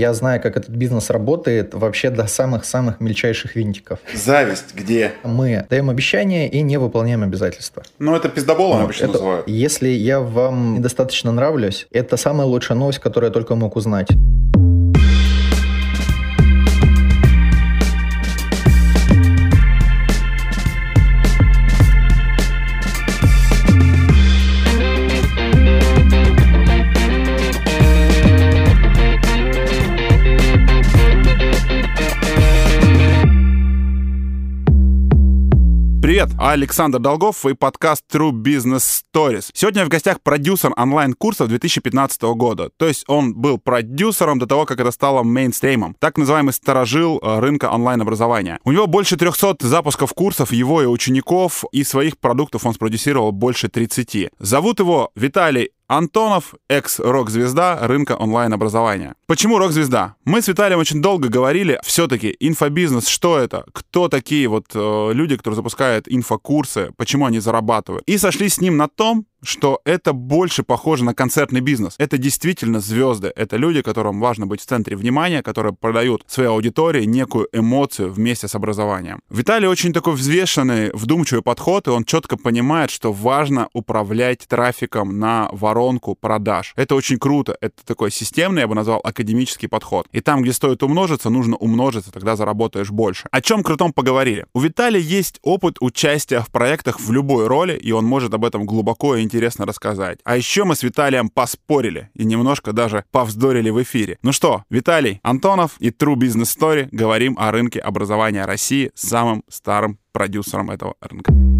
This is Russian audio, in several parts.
Я знаю, как этот бизнес работает вообще до самых-самых мельчайших винтиков. Зависть где? Мы даем обещания и не выполняем обязательства. Ну, это пиздоболом вот, обычно это, называют. Если я вам недостаточно нравлюсь, это самая лучшая новость, которую я только мог узнать. Привет, Александр Долгов и подкаст True Business Stories. Сегодня в гостях продюсер онлайн-курсов 2015 года. То есть он был продюсером до того, как это стало мейнстримом. Так называемый сторожил э, рынка онлайн-образования. У него больше 300 запусков курсов его и учеников, и своих продуктов он спродюсировал больше 30. Зовут его Виталий Антонов, экс-рок-звезда рынка онлайн-образования. Почему рок-звезда? Мы с Виталием очень долго говорили, все-таки инфобизнес, что это? Кто такие вот э, люди, которые запускают инфокурсы, почему они зарабатывают? И сошли с ним на том, что это больше похоже на концертный бизнес. Это действительно звезды. Это люди, которым важно быть в центре внимания, которые продают своей аудитории некую эмоцию вместе с образованием. Виталий очень такой взвешенный, вдумчивый подход, и он четко понимает, что важно управлять трафиком на воронку продаж. Это очень круто. Это такой системный, я бы назвал, академический подход. И там, где стоит умножиться, нужно умножиться, тогда заработаешь больше. О чем крутом поговорили? У Виталия есть опыт участия в проектах в любой роли, и он может об этом глубоко и интересно рассказать. А еще мы с Виталием поспорили и немножко даже повздорили в эфире. Ну что, Виталий Антонов и True Business Story говорим о рынке образования России с самым старым продюсером этого рынка.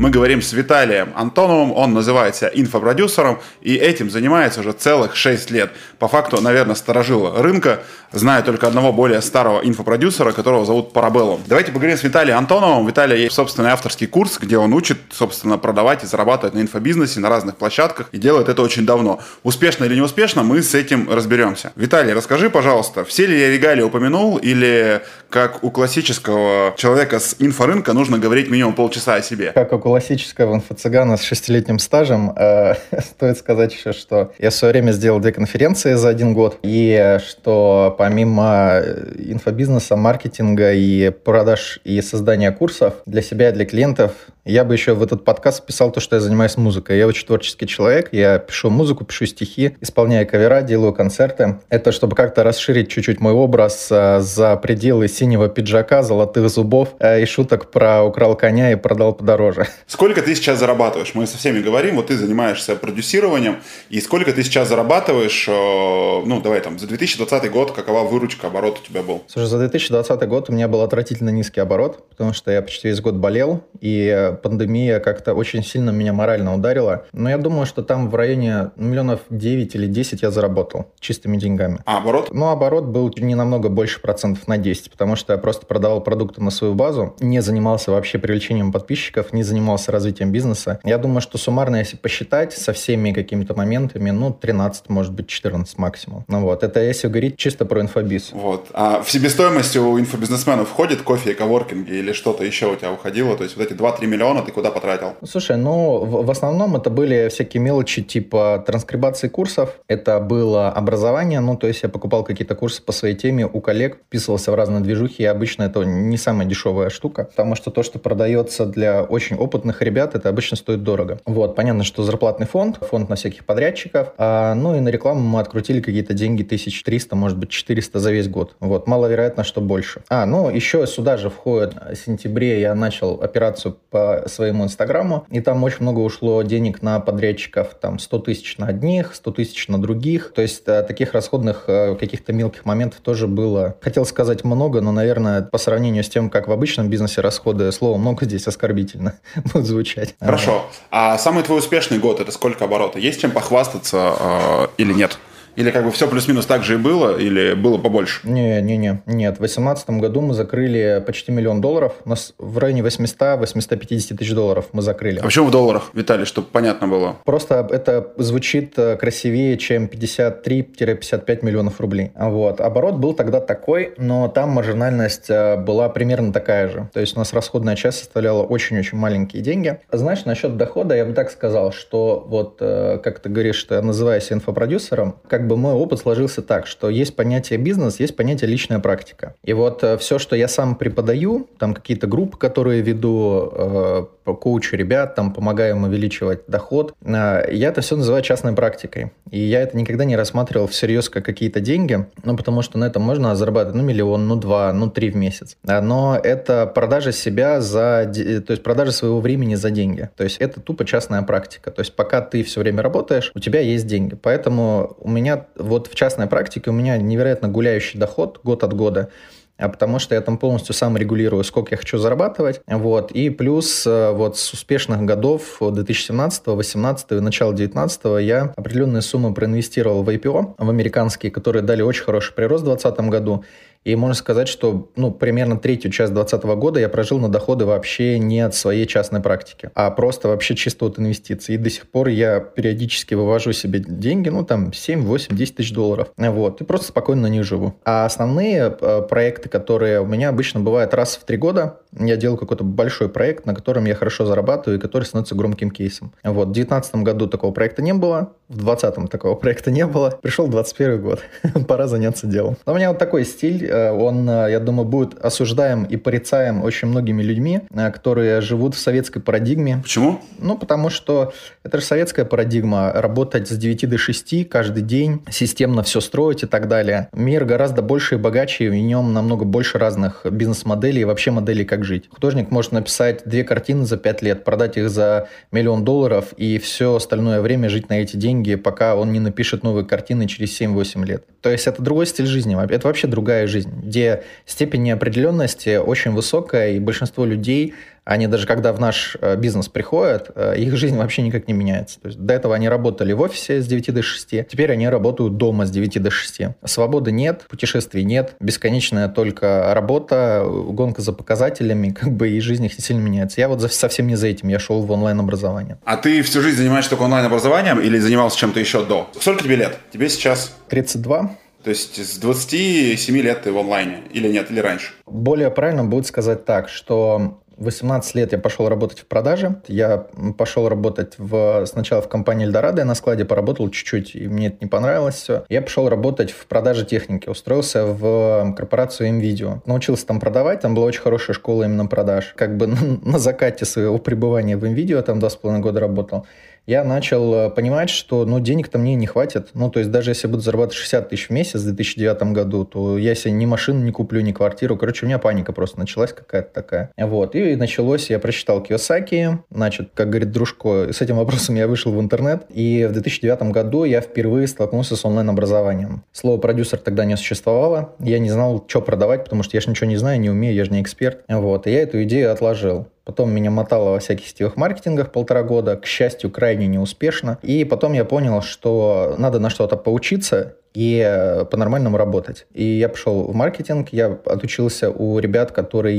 Мы говорим с Виталием Антоновым, он называется инфопродюсером, и этим занимается уже целых 6 лет. По факту, наверное, сторожил рынка, знаю только одного более старого инфопродюсера, которого зовут Парабеллум. Давайте поговорим с Виталием Антоновым. Виталий есть собственный авторский курс, где он учит, собственно, продавать и зарабатывать на инфобизнесе на разных площадках, и делает это очень давно. Успешно или не успешно, мы с этим разберемся. Виталий, расскажи, пожалуйста, все ли я регалии упомянул, или как у классического человека с инфорынка нужно говорить минимум полчаса о себе? Как у классического инфо-цыгана с шестилетним стажем, э, стоит сказать еще, что я в свое время сделал две конференции за один год, и что помимо э, инфобизнеса, маркетинга и продаж и создания курсов для себя и для клиентов, я бы еще в этот подкаст писал то, что я занимаюсь музыкой. Я очень творческий человек, я пишу музыку, пишу стихи, исполняю кавера, делаю концерты. Это чтобы как-то расширить чуть-чуть мой образ э, за пределы синего пиджака, золотых зубов э, и шуток про украл коня и продал подороже. Сколько ты сейчас зарабатываешь? Мы со всеми говорим, вот ты занимаешься продюсированием, и сколько ты сейчас зарабатываешь, э, ну, давай там, за 2020 год, какова выручка, оборот у тебя был? Слушай, за 2020 год у меня был отвратительно низкий оборот, потому что я почти весь год болел, и пандемия как-то очень сильно меня морально ударила. Но я думаю, что там в районе миллионов 9 или 10 я заработал чистыми деньгами. А оборот? Ну, оборот был не намного больше процентов на 10, потому что я просто продавал продукты на свою базу, не занимался вообще привлечением подписчиков, не занимался занимался развитием бизнеса. Я думаю, что суммарно, если посчитать со всеми какими-то моментами, ну, 13, может быть, 14 максимум. Ну вот, это если говорить чисто про инфобиз. Вот. А в себестоимость у инфобизнесменов входит кофе и коворкинги или что-то еще у тебя уходило? То есть вот эти 2-3 миллиона ты куда потратил? Слушай, ну, в, в основном это были всякие мелочи типа транскрибации курсов, это было образование, ну, то есть я покупал какие-то курсы по своей теме у коллег, вписывался в разные движухи, и обычно это не самая дешевая штука, потому что то, что продается для очень опытных ребят это обычно стоит дорого. Вот, понятно, что зарплатный фонд, фонд на всяких подрядчиков, а, ну и на рекламу мы открутили какие-то деньги 1300, может быть 400 за весь год. Вот, маловероятно, что больше. А, ну еще сюда же входит в сентябре я начал операцию по своему инстаграму, и там очень много ушло денег на подрядчиков, там 100 тысяч на одних, 100 тысяч на других, то есть а, таких расходных а, каких-то мелких моментов тоже было, хотел сказать много, но, наверное, по сравнению с тем, как в обычном бизнесе расходы, слово много здесь оскорбительно будет звучать. Хорошо. А самый твой успешный год это сколько оборота? Есть чем похвастаться э, или нет? Или как бы все плюс-минус так же и было, или было побольше? Не, не, не, нет. В 2018 году мы закрыли почти миллион долларов. У нас в районе 800-850 тысяч долларов мы закрыли. А почему в долларах, Виталий, чтобы понятно было? Просто это звучит э, красивее, чем 53-55 миллионов рублей. Вот. Оборот был тогда такой, но там маржинальность э, была примерно такая же. То есть у нас расходная часть составляла очень-очень маленькие деньги. Знаешь, насчет дохода я бы так сказал, что вот, э, как ты говоришь, что я называюсь инфопродюсером, как как бы мой опыт сложился так, что есть понятие бизнес, есть понятие личная практика. И вот э, все, что я сам преподаю, там какие-то группы, которые веду, э, коучу ребят, там помогаю им увеличивать доход, э, я это все называю частной практикой. И я это никогда не рассматривал всерьез как какие-то деньги, ну, потому что на этом можно зарабатывать, ну, миллион, ну, два, ну, три в месяц. Но это продажа себя за, то есть продажа своего времени за деньги. То есть это тупо частная практика. То есть пока ты все время работаешь, у тебя есть деньги. Поэтому у меня вот в частной практике у меня невероятно гуляющий доход год от года а потому что я там полностью сам регулирую, сколько я хочу зарабатывать. Вот. И плюс э, вот с успешных годов 2017, 2018 и начала 2019 я определенные суммы проинвестировал в IPO, в американские, которые дали очень хороший прирост в 2020 году. И можно сказать, что ну, примерно третью часть 2020 года я прожил на доходы вообще не от своей частной практики, а просто вообще чисто от инвестиций. И до сих пор я периодически вывожу себе деньги, ну там 7, 8, 10 тысяч долларов. Вот. И просто спокойно на них живу. А основные э, проекты, которые у меня обычно бывают раз в три года, я делаю какой-то большой проект, на котором я хорошо зарабатываю и который становится громким кейсом. Вот. В 2019 году такого проекта не было, в 2020 такого проекта не было. Пришел 21 год. Пора заняться делом. Но у меня вот такой стиль он, э, я думаю, будет осуждаем и порицаем очень многими людьми, э, которые живут в советской парадигме. Почему? Ну, потому что это же советская парадигма. Работать с 9 до 6 каждый день, системно все строить и так далее. Мир гораздо больше и богаче, и в нем намного больше разных бизнес-моделей и вообще моделей, как жить. Художник может написать две картины за 5 лет, продать их за миллион долларов и все остальное время жить на эти деньги, пока он не напишет новые картины через 7-8 лет. То есть это другой стиль жизни, это вообще другая жизнь жизнь, где степень неопределенности очень высокая, и большинство людей, они даже когда в наш э, бизнес приходят, э, их жизнь вообще никак не меняется. То есть до этого они работали в офисе с 9 до 6, теперь они работают дома с 9 до 6. Свободы нет, путешествий нет, бесконечная только работа, гонка за показателями, как бы и жизнь их не сильно меняется. Я вот совсем не за этим, я шел в онлайн-образование. А ты всю жизнь занимаешься только онлайн-образованием или занимался чем-то еще до? Сколько тебе лет? Тебе сейчас? 32. То есть с 27 лет ты в онлайне или нет, или раньше? Более правильно будет сказать так, что 18 лет я пошел работать в продаже. Я пошел работать в, сначала в компании Эльдорадо, я на складе поработал чуть-чуть, и мне это не понравилось все. Я пошел работать в продаже техники, устроился в корпорацию MVideo. Научился там продавать, там была очень хорошая школа именно продаж. Как бы на, на закате своего пребывания в MVideo, там два с половиной года работал я начал э, понимать, что ну, денег-то мне не хватит. Ну, то есть даже если я буду зарабатывать 60 тысяч в месяц в 2009 году, то я себе ни машину не куплю, ни квартиру. Короче, у меня паника просто началась какая-то такая. Вот. И началось, я прочитал Киосаки, значит, как говорит дружко, с этим вопросом я вышел в интернет, и в 2009 году я впервые столкнулся с онлайн-образованием. Слово продюсер тогда не существовало, я не знал, что продавать, потому что я же ничего не знаю, не умею, я же не эксперт. Вот. И я эту идею отложил. Потом меня мотало во всяких сетевых маркетингах полтора года, к счастью, крайне неуспешно. И потом я понял, что надо на что-то поучиться и э, по-нормальному работать. И я пошел в маркетинг, я отучился у ребят, которые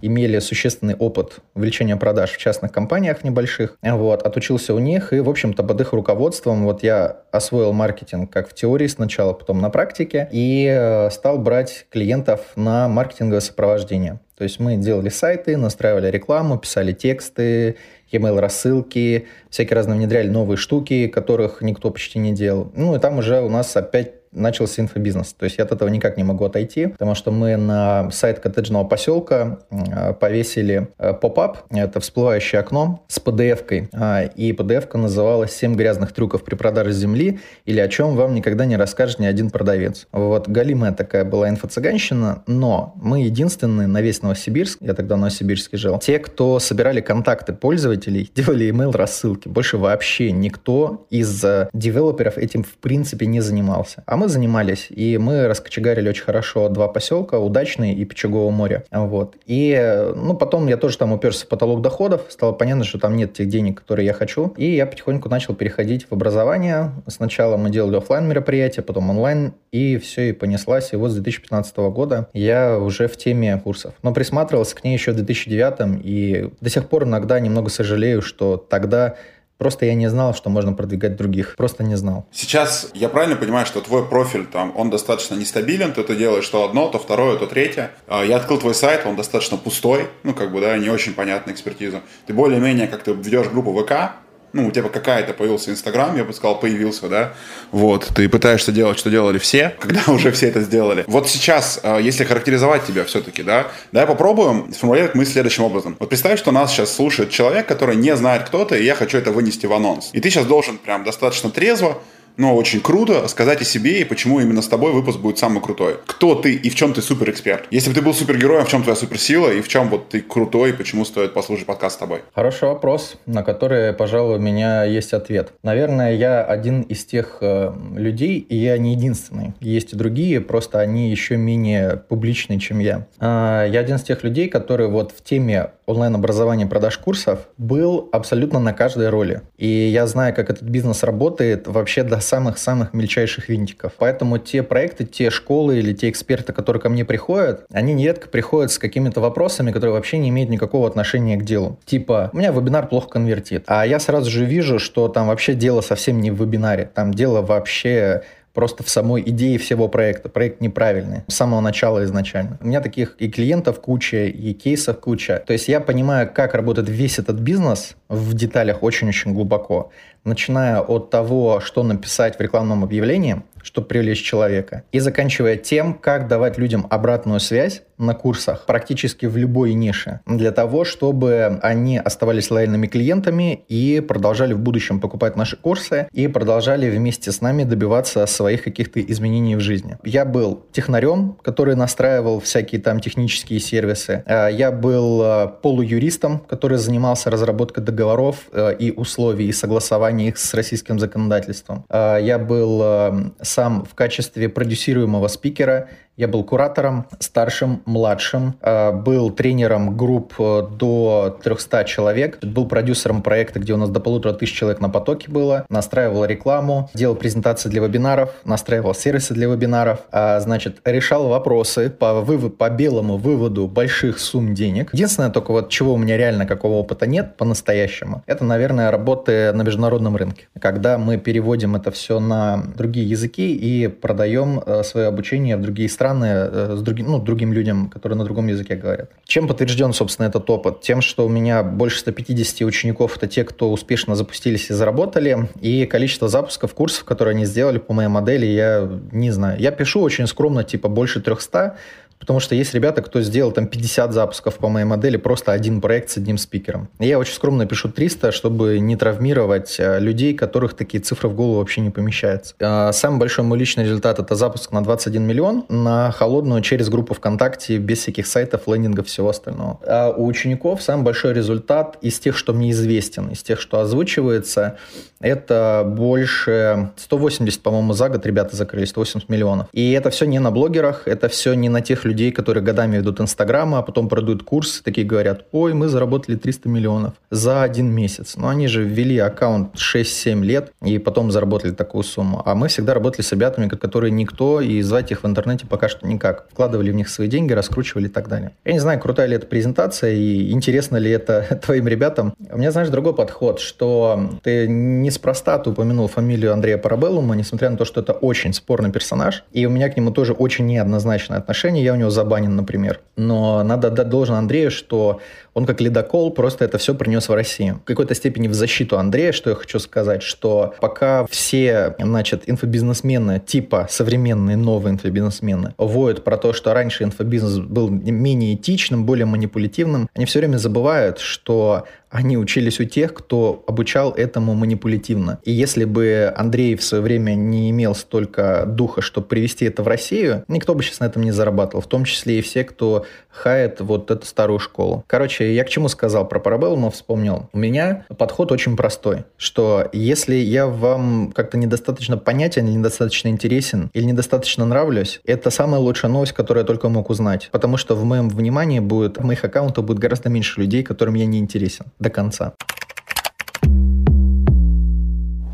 имели существенный опыт увеличения продаж в частных компаниях небольших. Вот, отучился у них, и, в общем-то, под их руководством вот я освоил маркетинг как в теории сначала, потом на практике, и э, стал брать клиентов на маркетинговое сопровождение. То есть мы делали сайты, настраивали рекламу, писали тексты, e-mail рассылки, всякие разные внедряли новые штуки, которых никто почти не делал. Ну и там уже у нас опять начался инфобизнес. То есть я от этого никак не могу отойти, потому что мы на сайт коттеджного поселка э, повесили э, поп-ап, это всплывающее окно с PDF-кой, а, и PDF-ка называлась «7 грязных трюков при продаже земли» или «О чем вам никогда не расскажет ни один продавец». Вот галимая такая была инфо-цыганщина, но мы единственные на весь Новосибирск, я тогда в Новосибирске жил, те, кто собирали контакты пользователей, делали email рассылки. Больше вообще никто из э, девелоперов этим в принципе не занимался. А мы мы занимались, и мы раскочегарили очень хорошо два поселка, Удачный и Печегово море. Вот. И, ну, потом я тоже там уперся в потолок доходов, стало понятно, что там нет тех денег, которые я хочу, и я потихоньку начал переходить в образование. Сначала мы делали офлайн мероприятия, потом онлайн, и все, и понеслась. И вот с 2015 года я уже в теме курсов. Но присматривался к ней еще в 2009, и до сих пор иногда немного сожалею, что тогда Просто я не знал, что можно продвигать других. Просто не знал. Сейчас я правильно понимаю, что твой профиль там, он достаточно нестабилен, ты делаешь то одно, то второе, то третье. А, я открыл твой сайт, он достаточно пустой, ну, как бы, да, не очень понятная экспертиза. Ты более-менее как-то ведешь группу ВК, ну, у тебя какая-то появился Инстаграм, я бы сказал, появился, да, вот, ты пытаешься делать, что делали все, когда уже все это сделали. Вот сейчас, э, если характеризовать тебя все-таки, да, давай попробуем сформулировать мысль следующим образом. Вот представь, что нас сейчас слушает человек, который не знает, кто ты, и я хочу это вынести в анонс. И ты сейчас должен прям достаточно трезво но очень круто сказать о себе и почему именно с тобой выпуск будет самый крутой. Кто ты и в чем ты супер эксперт? Если бы ты был супергероем, в чем твоя суперсила и в чем вот ты крутой и почему стоит послушать подкаст с тобой? Хороший вопрос, на который, пожалуй, у меня есть ответ. Наверное, я один из тех э, людей, и я не единственный. Есть и другие, просто они еще менее публичные, чем я. Э, я один из тех людей, которые вот в теме онлайн-образования продаж курсов был абсолютно на каждой роли. И я знаю, как этот бизнес работает вообще до самых-самых мельчайших винтиков. Поэтому те проекты, те школы или те эксперты, которые ко мне приходят, они нередко приходят с какими-то вопросами, которые вообще не имеют никакого отношения к делу. Типа, у меня вебинар плохо конвертит. А я сразу же вижу, что там вообще дело совсем не в вебинаре. Там дело вообще просто в самой идее всего проекта. Проект неправильный с самого начала изначально. У меня таких и клиентов куча, и кейсов куча. То есть я понимаю, как работает весь этот бизнес в деталях очень-очень глубоко начиная от того, что написать в рекламном объявлении, чтобы привлечь человека, и заканчивая тем, как давать людям обратную связь на курсах практически в любой нише, для того, чтобы они оставались лояльными клиентами и продолжали в будущем покупать наши курсы и продолжали вместе с нами добиваться своих каких-то изменений в жизни. Я был технарем, который настраивал всякие там технические сервисы. Э, я был э, полуюристом, который занимался разработкой договоров э, и условий и согласований их с российским законодательством. А, я был э, сам в качестве продюсируемого спикера я был куратором, старшим, младшим, э, был тренером групп э, до 300 человек, был продюсером проекта, где у нас до полутора тысяч человек на потоке было, настраивал рекламу, делал презентации для вебинаров, настраивал сервисы для вебинаров, а, значит, решал вопросы по, вывод, по белому выводу больших сумм денег. Единственное, только вот чего у меня реально какого опыта нет по-настоящему, это, наверное, работы на международном рынке, когда мы переводим это все на другие языки и продаем э, свое обучение в другие страны, страны э, с другим, ну, другим людям, которые на другом языке говорят. Чем подтвержден, собственно, этот опыт? Тем, что у меня больше 150 учеников – это те, кто успешно запустились и заработали, и количество запусков курсов, которые они сделали по моей модели, я не знаю. Я пишу очень скромно, типа больше 300, Потому что есть ребята, кто сделал там 50 запусков по моей модели, просто один проект с одним спикером. Я очень скромно пишу 300, чтобы не травмировать э, людей, которых такие цифры в голову вообще не помещаются. А, самый большой мой личный результат – это запуск на 21 миллион на холодную через группу ВКонтакте, без всяких сайтов, лендингов, всего остального. А у учеников самый большой результат из тех, что мне известен, из тех, что озвучивается, это больше 180, по-моему, за год ребята закрыли, 180 миллионов. И это все не на блогерах, это все не на тех людей, которые годами ведут Инстаграм, а потом продают курс, такие говорят, ой, мы заработали 300 миллионов за один месяц. Но они же ввели аккаунт 6-7 лет и потом заработали такую сумму. А мы всегда работали с ребятами, которые никто, и звать их в интернете пока что никак. Вкладывали в них свои деньги, раскручивали и так далее. Я не знаю, крутая ли эта презентация и интересно ли это твоим ребятам. У меня, знаешь, другой подход, что ты не неспроста ты упомянул фамилию Андрея Парабеллума, несмотря на то, что это очень спорный персонаж, и у меня к нему тоже очень неоднозначное отношение, я у него забанен, например. Но надо отдать должен Андрею, что он как ледокол просто это все принес в Россию. В какой-то степени в защиту Андрея, что я хочу сказать, что пока все, значит, инфобизнесмены, типа современные новые инфобизнесмены, воют про то, что раньше инфобизнес был менее этичным, более манипулятивным, они все время забывают, что они учились у тех, кто обучал этому манипулятивно. И если бы Андрей в свое время не имел столько духа, чтобы привести это в Россию, никто бы сейчас на этом не зарабатывал, в том числе и все, кто хает вот эту старую школу. Короче, я к чему сказал про Парабеллума, вспомнил. У меня подход очень простой, что если я вам как-то недостаточно понятен недостаточно интересен, или недостаточно нравлюсь, это самая лучшая новость, которую я только мог узнать. Потому что в моем внимании будет, в моих аккаунтах будет гораздо меньше людей, которым я не интересен до конца.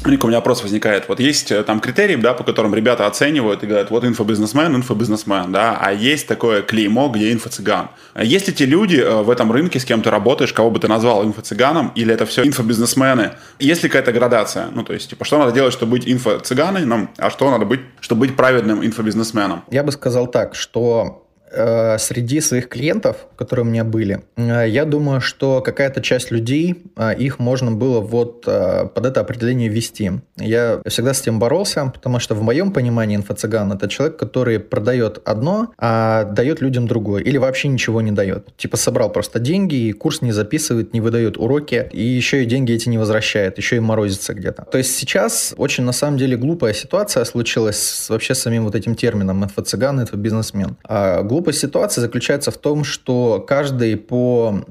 Ник, у меня вопрос возникает. Вот есть э, там критерии, да, по которым ребята оценивают и говорят, вот инфобизнесмен, инфобизнесмен, да, а есть такое клеймо, где инфо-цыган. Есть ли те люди э, в этом рынке, с кем ты работаешь, кого бы ты назвал инфо-цыганом, или это все инфобизнесмены? Есть ли какая-то градация? Ну, то есть, типа, что надо делать, чтобы быть инфо-цыганином, а что надо быть, чтобы быть праведным инфобизнесменом? Я бы сказал так, что среди своих клиентов, которые у меня были, э, я думаю, что какая-то часть людей, э, их можно было вот э, под это определение ввести. Я всегда с этим боролся, потому что в моем понимании инфо-цыган это человек, который продает одно, а дает людям другое, или вообще ничего не дает. Типа собрал просто деньги, и курс не записывает, не выдает уроки, и еще и деньги эти не возвращает, еще и морозится где-то. То есть сейчас очень на самом деле глупая ситуация случилась вообще с самим вот этим термином инфо-цыган, инфо-бизнесмен. А глупость ситуации заключается в том, что каждый по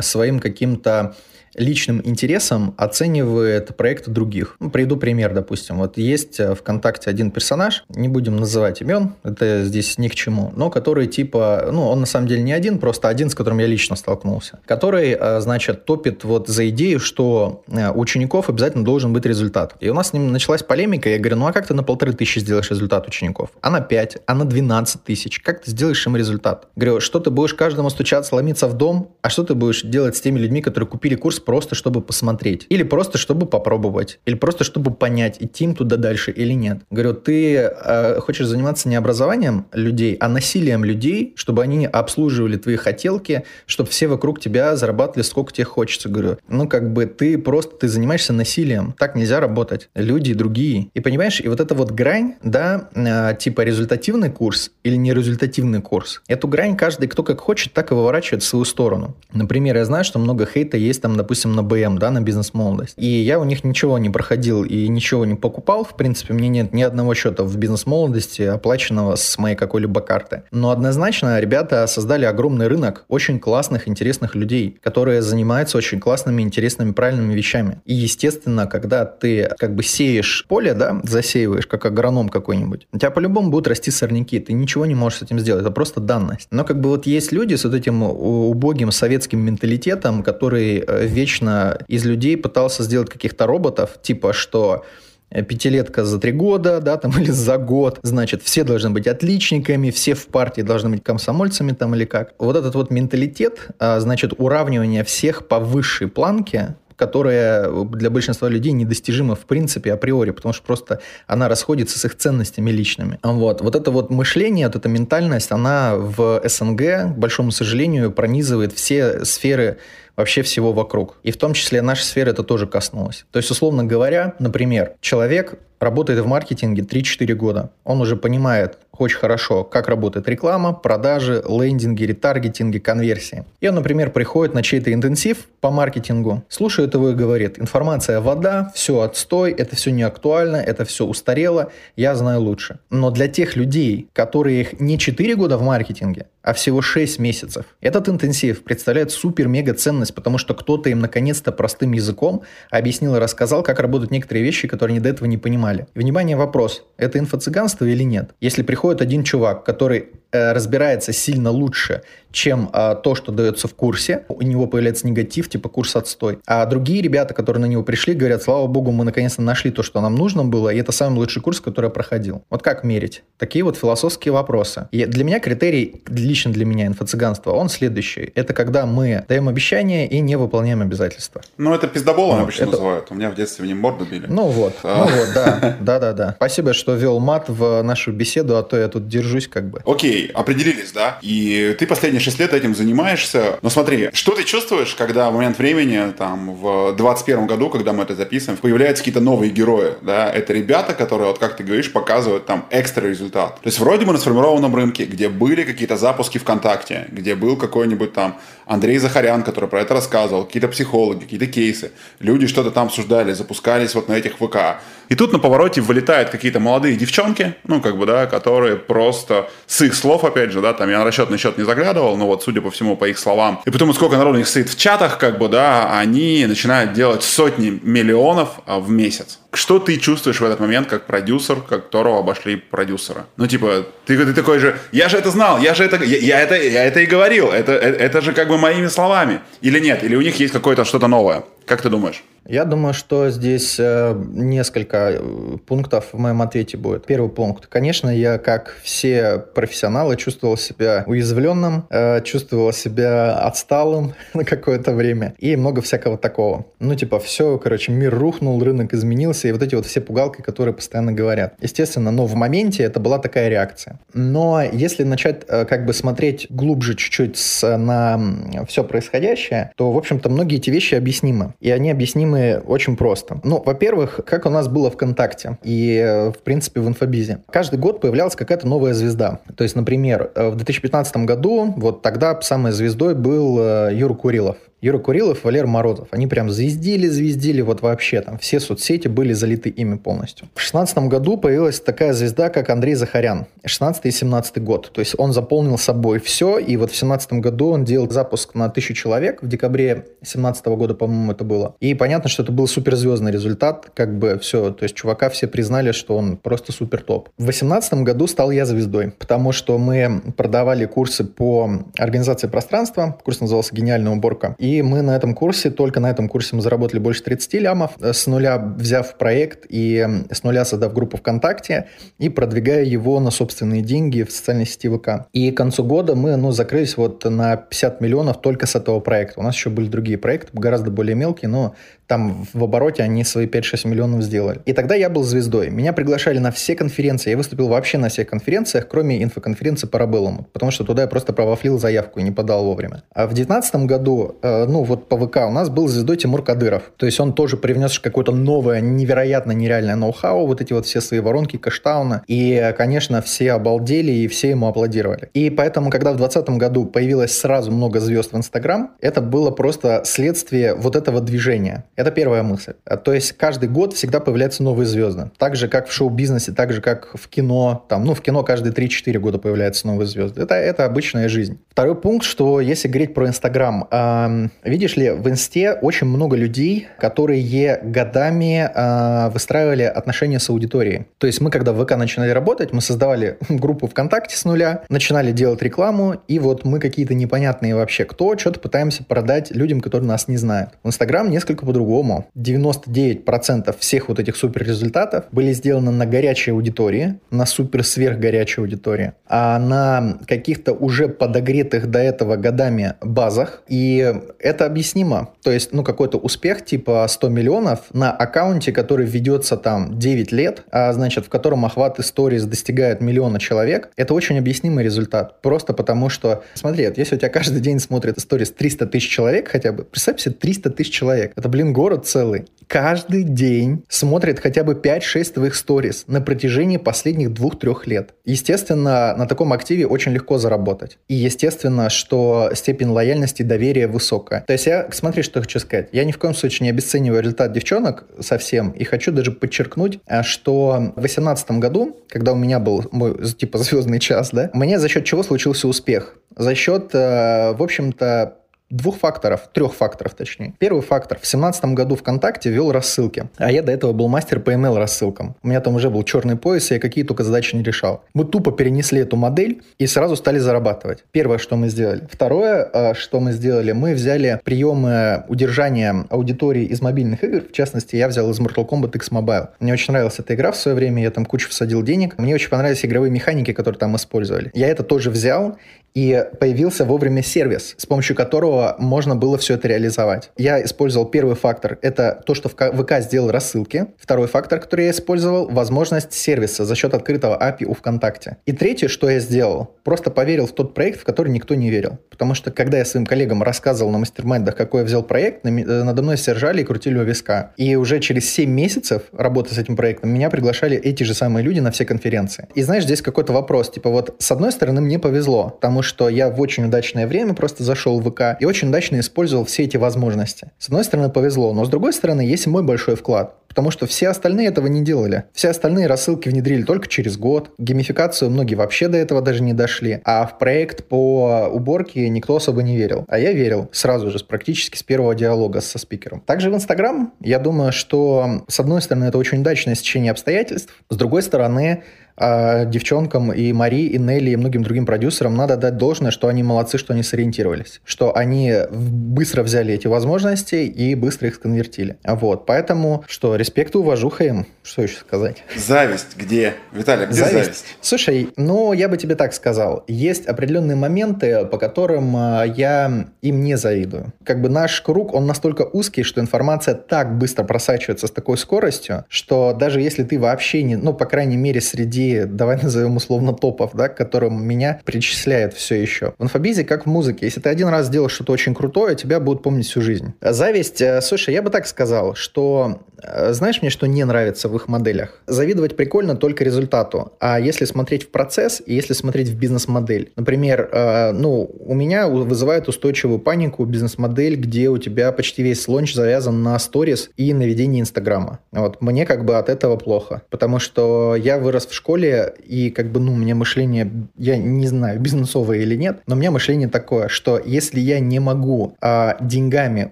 своим каким-то личным интересом оценивает проекты других. Ну, приведу пример, допустим. Вот есть э, ВКонтакте один персонаж, не будем называть имен, это здесь ни к чему, но который типа, ну, он на самом деле не один, просто один, с которым я лично столкнулся, который, э, значит, топит вот за идею, что э, у учеников обязательно должен быть результат. И у нас с ним началась полемика, я говорю, ну а как ты на полторы тысячи сделаешь результат учеников? А на пять, а на двенадцать тысяч? Как ты сделаешь им результат? Говорю, что ты будешь каждому стучаться, ломиться в дом, а что ты будешь делать с теми людьми, которые купили курс просто чтобы посмотреть. Или просто чтобы попробовать. Или просто чтобы понять, идти им туда дальше или нет. Говорю, ты э, хочешь заниматься не образованием людей, а насилием людей, чтобы они обслуживали твои хотелки, чтобы все вокруг тебя зарабатывали сколько тебе хочется. Говорю, ну как бы ты просто, ты занимаешься насилием. Так нельзя работать. Люди другие. И понимаешь, и вот эта вот грань, да, э, типа результативный курс или нерезультативный курс, эту грань каждый, кто как хочет, так и выворачивает в свою сторону. Например, я знаю, что много хейта есть там, допустим, на БМ, да, на бизнес-молодость. И я у них ничего не проходил и ничего не покупал. В принципе, мне нет ни одного счета в бизнес-молодости, оплаченного с моей какой-либо карты. Но однозначно ребята создали огромный рынок очень классных, интересных людей, которые занимаются очень классными, интересными, правильными вещами. И, естественно, когда ты как бы сеешь поле, да, засеиваешь, как агроном какой-нибудь, у тебя по-любому будут расти сорняки, ты ничего не можешь с этим сделать, это просто данность. Но как бы вот есть люди с вот этим убогим советским менталитетом, который э, вечно из людей пытался сделать каких-то роботов, типа что пятилетка за три года, да, там, или за год, значит, все должны быть отличниками, все в партии должны быть комсомольцами там или как. Вот этот вот менталитет, а, значит, уравнивание всех по высшей планке, которая для большинства людей недостижима в принципе априори, потому что просто она расходится с их ценностями личными. Вот, вот это вот мышление, вот эта ментальность, она в СНГ, к большому сожалению, пронизывает все сферы вообще всего вокруг. И в том числе наша сфера это тоже коснулась. То есть, условно говоря, например, человек работает в маркетинге 3-4 года. Он уже понимает очень хорошо, как работает реклама, продажи, лендинги, ретаргетинги, конверсии. И он, например, приходит на чей-то интенсив по маркетингу, слушает его и говорит, информация вода, все отстой, это все не актуально, это все устарело, я знаю лучше. Но для тех людей, которые их не 4 года в маркетинге, а всего 6 месяцев, этот интенсив представляет супер-мега ценность, потому что кто-то им наконец-то простым языком объяснил и рассказал, как работают некоторые вещи, которые они до этого не понимали. Внимание, вопрос. Это инфо-цыганство или нет? Если приходит один чувак, который разбирается сильно лучше, чем э, то, что дается в курсе, у него появляется негатив, типа курс отстой. А другие ребята, которые на него пришли, говорят, слава богу, мы наконец-то нашли то, что нам нужно было, и это самый лучший курс, который я проходил. Вот как мерить? Такие вот философские вопросы. И для меня критерий, лично для меня инфо-цыганство, он следующий. Это когда мы даем обещания и не выполняем обязательства. Ну, это пиздоболом ну, обычно это... называют. У меня в детстве в нем морду били. Ну вот, а. ну вот, да. Да-да-да. Спасибо, что вел мат в нашу беседу, а то я тут держусь как бы. Окей, определились, да? И ты последние 6 лет этим занимаешься. Но смотри, что ты чувствуешь, когда в момент времени, там, в 21 году, когда мы это записываем, появляются какие-то новые герои, да? Это ребята, которые, вот как ты говоришь, показывают там экстра результат. То есть вроде бы на сформированном рынке, где были какие-то запуски ВКонтакте, где был какой-нибудь там Андрей Захарян, который про это рассказывал, какие-то психологи, какие-то кейсы, люди что-то там обсуждали, запускались вот на этих ВК. И тут на повороте вылетают какие-то молодые девчонки, ну, как бы, да, которые просто с их слов, опять же, да, там я на расчетный счет не заглядывал, но вот, судя по всему, по их словам, и потому сколько народу у них стоит в чатах, как бы, да, они начинают делать сотни миллионов а, в месяц. Что ты чувствуешь в этот момент как продюсер, которого обошли продюсера? Ну, типа, ты, ты такой же, я же это знал, я же это, я, я это, я это и говорил, это, это, это же как бы моими словами. Или нет? Или у них есть какое-то что-то новое? Как ты думаешь? Я думаю, что здесь э, несколько э, пунктов в моем ответе будет. Первый пункт. Конечно, я, как все профессионалы, чувствовал себя уязвленным, э, чувствовал себя отсталым на какое-то время и много всякого такого. Ну, типа, все, короче, мир рухнул, рынок изменился, и вот эти вот все пугалки, которые постоянно говорят. Естественно, но в моменте это была такая реакция. Но если начать как бы смотреть глубже чуть-чуть на все происходящее, то, в общем-то, многие эти вещи объяснимы. И они объяснимы очень просто. Ну, во-первых, как у нас было ВКонтакте и, в принципе, в инфобизе. Каждый год появлялась какая-то новая звезда. То есть, например, в 2015 году, вот тогда самой звездой был э, Юра Курилов. Юра Курилов, Валер Морозов. Они прям звездили, звездили, вот вообще там все соцсети были залиты ими полностью. В 2016 году появилась такая звезда, как Андрей Захарян. 16 и 17 год. То есть он заполнил собой все, и вот в 17 году он делал запуск на тысячу человек. В декабре 2017 года, по-моему, это было. И понятно, что это был суперзвездный результат. Как бы все, то есть чувака все признали, что он просто супер топ. В 2018 году стал я звездой, потому что мы продавали курсы по организации пространства. Курс назывался «Гениальная уборка». И мы на этом курсе, только на этом курсе мы заработали больше 30 лямов, э, с нуля взяв проект и с нуля создав группу ВКонтакте и продвигая его на собственные деньги в социальной сети ВК. И к концу года мы ну, закрылись вот на 50 миллионов только с этого проекта. У нас еще были другие проекты, гораздо более мелкие, но там в обороте они свои 5-6 миллионов сделали. И тогда я был звездой. Меня приглашали на все конференции. Я выступил вообще на всех конференциях, кроме инфоконференции по Рабеллуму, потому что туда я просто провафлил заявку и не подал вовремя. А в 2019 году, э, ну вот по ВК у нас был звездой Тимур Кадыров. То есть он тоже привнес какое-то новое, невероятно нереальное ноу-хау, вот эти вот все свои воронки Каштауна. И, конечно, все обалдели и все ему аплодировали. И поэтому, когда в 2020 году появилось сразу много звезд в Инстаграм, это было просто следствие вот этого движения. Это первая мысль. А, то есть каждый год всегда появляются новые звезды. Так же, как в шоу-бизнесе, так же, как в кино. Там, ну, в кино каждые 3-4 года появляются новые звезды. Это, это обычная жизнь. Второй пункт, что если говорить про Инстаграм. Э, видишь ли, в Инсте очень много людей, которые годами э, выстраивали отношения с аудиторией. То есть мы, когда в ВК начинали работать, мы создавали группу ВКонтакте с нуля, начинали делать рекламу, и вот мы какие-то непонятные вообще кто, что-то пытаемся продать людям, которые нас не знают. В Инстаграм несколько по-другому по-другому. 99% всех вот этих супер результатов были сделаны на горячей аудитории, на супер сверхгорячей аудитории, а на каких-то уже подогретых до этого годами базах. И это объяснимо. То есть, ну, какой-то успех типа 100 миллионов на аккаунте, который ведется там 9 лет, а значит, в котором охват stories достигает миллиона человек, это очень объяснимый результат. Просто потому что, смотри, если у тебя каждый день смотрит stories 300 тысяч человек хотя бы, представь себе 300 тысяч человек. Это, блин, город целый каждый день смотрит хотя бы 5-6 твоих сторис на протяжении последних 2-3 лет. Естественно, на таком активе очень легко заработать. И естественно, что степень лояльности и доверия высокая. То есть я, смотри, что хочу сказать. Я ни в коем случае не обесцениваю результат девчонок совсем. И хочу даже подчеркнуть, э, что в 2018 году, когда у меня был мой типа звездный час, да, мне за счет чего случился успех? За счет, э, в общем-то, двух факторов, трех факторов точнее. Первый фактор. В 2017 году ВКонтакте вел рассылки, а я до этого был мастер по email рассылкам. У меня там уже был черный пояс, и я какие только задачи не решал. Мы тупо перенесли эту модель и сразу стали зарабатывать. Первое, что мы сделали. Второе, э, что мы сделали, мы взяли приемы удержания аудитории из мобильных игр. В частности, я взял из Mortal Kombat X Mobile. Мне очень нравилась эта игра в свое время, я там кучу всадил денег. Мне очень понравились игровые механики, которые там использовали. Я это тоже взял, и появился вовремя сервис, с помощью которого можно было все это реализовать. Я использовал первый фактор, это то, что ВК сделал рассылки. Второй фактор, который я использовал, возможность сервиса за счет открытого API у ВКонтакте. И третье, что я сделал, просто поверил в тот проект, в который никто не верил. Потому что, когда я своим коллегам рассказывал на мастер-майндах, какой я взял проект, э, надо мной все и крутили у виска. И уже через 7 месяцев работы с этим проектом меня приглашали эти же самые люди на все конференции. И знаешь, здесь какой-то вопрос, типа вот с одной стороны мне повезло, потому что я в очень удачное время просто зашел в ВК и очень удачно использовал все эти возможности. С одной стороны, повезло, но с другой стороны, есть мой большой вклад. Потому что все остальные этого не делали. Все остальные рассылки внедрили только через год. Геймификацию многие вообще до этого даже не дошли. А в проект по уборке никто особо не верил. А я верил сразу же, практически с первого диалога со спикером. Также в Инстаграм, я думаю, что с одной стороны это очень удачное сечение обстоятельств, с другой стороны А девчонкам и Мари, и Нелли, и многим другим продюсерам надо дать должное, что они молодцы, что они сориентировались. Что они быстро взяли эти возможности и быстро их сконвертили. Вот. Поэтому, что, респект и уважуха им. Что еще сказать? Зависть где? Виталий, где зависть? зависть? Слушай, ну, я бы тебе так сказал. Есть определенные моменты, по которым а, я им не завидую. Как бы наш круг, он настолько узкий, что информация так быстро просачивается с такой скоростью, что даже если ты вообще не, ну, по крайней мере, среди, давай назовем условно топов, да, к которым меня причисляют все еще. В инфобизе, как в музыке, если ты один раз сделал что-то очень крутое, тебя будут помнить всю жизнь. Зависть, э, слушай, я бы так сказал, что Э, знаешь мне, что не нравится в их моделях? Завидовать прикольно только результату. А если смотреть в процесс и если смотреть в бизнес-модель. Например, э, ну, у меня вызывает устойчивую панику бизнес-модель, где у тебя почти весь лонч завязан на сторис и на ведении Инстаграма. Вот. Мне как бы от этого плохо. Потому что я вырос в школе, и как бы, ну, у меня мышление, я не знаю, бизнесовое или нет, но у меня мышление такое, что если я не могу а, деньгами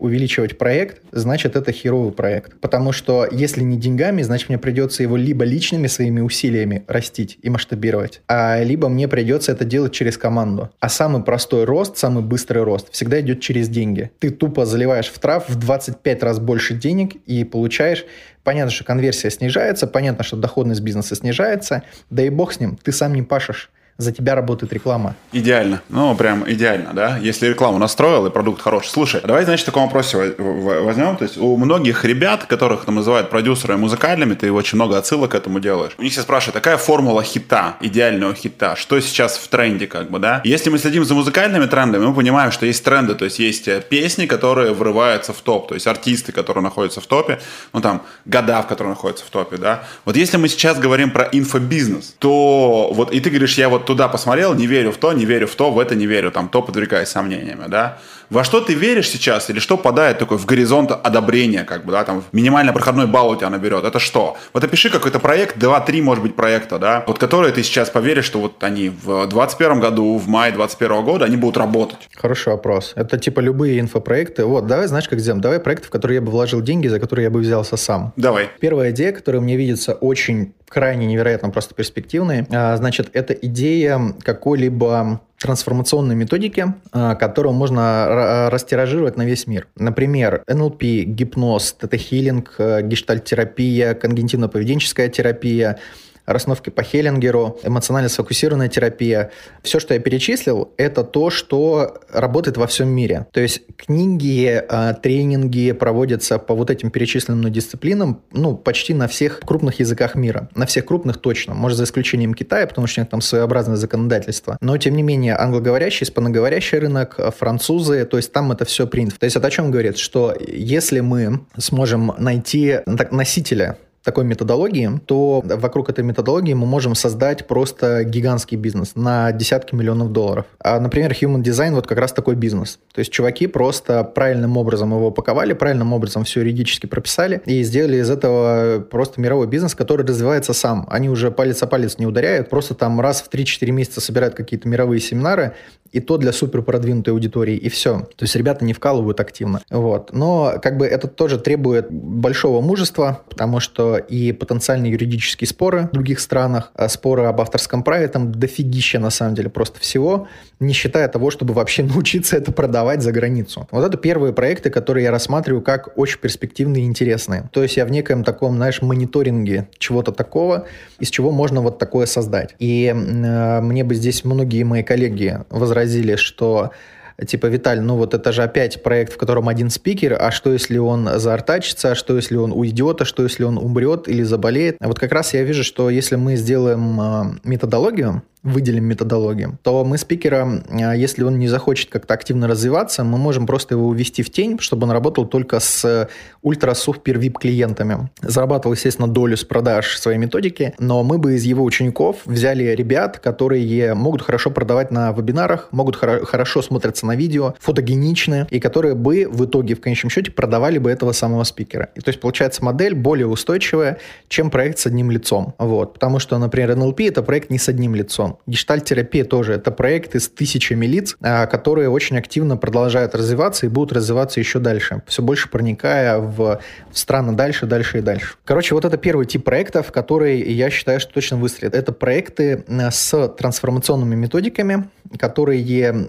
увеличивать проект, значит, это херовый проект. Потому что если не деньгами, значит мне придется его либо личными своими усилиями растить и масштабировать, а либо мне придется это делать через команду. А самый простой рост, самый быстрый рост всегда идет через деньги. Ты тупо заливаешь в трав в 25 раз больше денег и получаешь Понятно, что конверсия снижается, понятно, что доходность бизнеса снижается, да и бог с ним, ты сам не пашешь за тебя работает реклама. Идеально. Ну, прям идеально, да? Если рекламу настроил и продукт хороший. Слушай, давай, значит, в таком возьмем. То есть у многих ребят, которых там называют продюсерами музыкальными, ты очень много отсылок к этому делаешь. У них все спрашивают, какая формула хита, идеального хита? Что сейчас в тренде, как бы, да? Если мы следим за музыкальными трендами, мы понимаем, что есть тренды, то есть есть э, песни, которые врываются в топ, то есть артисты, которые находятся в топе, ну там, года, в которые находятся в топе, да? Вот если мы сейчас говорим про инфобизнес, то вот, и ты говоришь, я вот туда посмотрел, не верю в то, не верю в то, в это не верю, там, то подвергаясь сомнениями, да. Во что ты веришь сейчас или что падает такой в горизонт одобрения, как бы, да, там, минимально проходной балл у тебя наберет, это что? Вот опиши какой-то проект, 2-3, может быть, проекта, да, вот которые ты сейчас поверишь, что вот они в 2021 году, в мае 2021 года, они будут работать. Хороший вопрос. Это типа любые инфопроекты. Вот, давай, знаешь, как сделаем? Давай проекты, в которые я бы вложил деньги, за которые я бы взялся сам. Давай. Первая идея, которая мне видится очень крайне невероятно просто перспективной. А, значит, это идея какой-либо трансформационной методики, а, которую можно растиражировать на весь мир. Например, НЛП, гипноз, тета-хилинг, э, гештальт-терапия, когнитивно-поведенческая терапия – расстановки по Хеллингеру, эмоционально сфокусированная терапия. Все, что я перечислил, это то, что работает во всем мире. То есть книги, а, тренинги проводятся по вот этим перечисленным дисциплинам ну, почти на всех крупных языках мира. На всех крупных точно. Может, за исключением Китая, потому что у них там своеобразное законодательство. Но, тем не менее, англоговорящий, испаноговорящий рынок, французы, то есть там это все принято. То есть это о чем говорит? Что если мы сможем найти носителя такой методологии, то вокруг этой методологии мы можем создать просто гигантский бизнес на десятки миллионов долларов. А, например, Human Design вот как раз такой бизнес. То есть чуваки просто правильным образом его упаковали, правильным образом все юридически прописали и сделали из этого просто мировой бизнес, который развивается сам. Они уже палец о палец не ударяют, просто там раз в 3-4 месяца собирают какие-то мировые семинары, и то для супер продвинутой аудитории, и все. То есть ребята не вкалывают активно. Вот. Но как бы это тоже требует большого мужества, потому что и потенциальные юридические споры в других странах, а споры об авторском праве, там дофигища на самом деле просто всего, не считая того, чтобы вообще научиться это продавать за границу. Вот это первые проекты, которые я рассматриваю как очень перспективные и интересные. То есть я в некоем таком, знаешь, мониторинге чего-то такого, из чего можно вот такое создать. И э, мне бы здесь многие мои коллеги возразили, возразили, что типа, Виталь, ну вот это же опять проект, в котором один спикер, а что если он заортачится, а что если он уйдет, а что если он умрет или заболеет. Вот как раз я вижу, что если мы сделаем э, методологию, выделим методологию, то мы спикера, а, если он не захочет как-то активно развиваться, мы можем просто его увести в тень, чтобы он работал только с ультра-супер VIP клиентами. Зарабатывал, естественно, долю с продаж своей методики, но мы бы из его учеников взяли ребят, которые могут хорошо продавать на вебинарах, могут хоро- хорошо смотреться на видео, фотогеничны, и которые бы в итоге, в конечном счете, продавали бы этого самого спикера. И то есть получается модель более устойчивая, чем проект с одним лицом. Вот. Потому что, например, NLP — это проект не с одним лицом лицом. Гештальт-терапия тоже. Это проект из тысячами лиц, а, которые очень активно продолжают развиваться и будут развиваться еще дальше, все больше проникая в, в страны дальше, дальше и дальше. Короче, вот это первый тип проектов, который я считаю, что точно выстрелит. Это проекты э, с трансформационными методиками, которые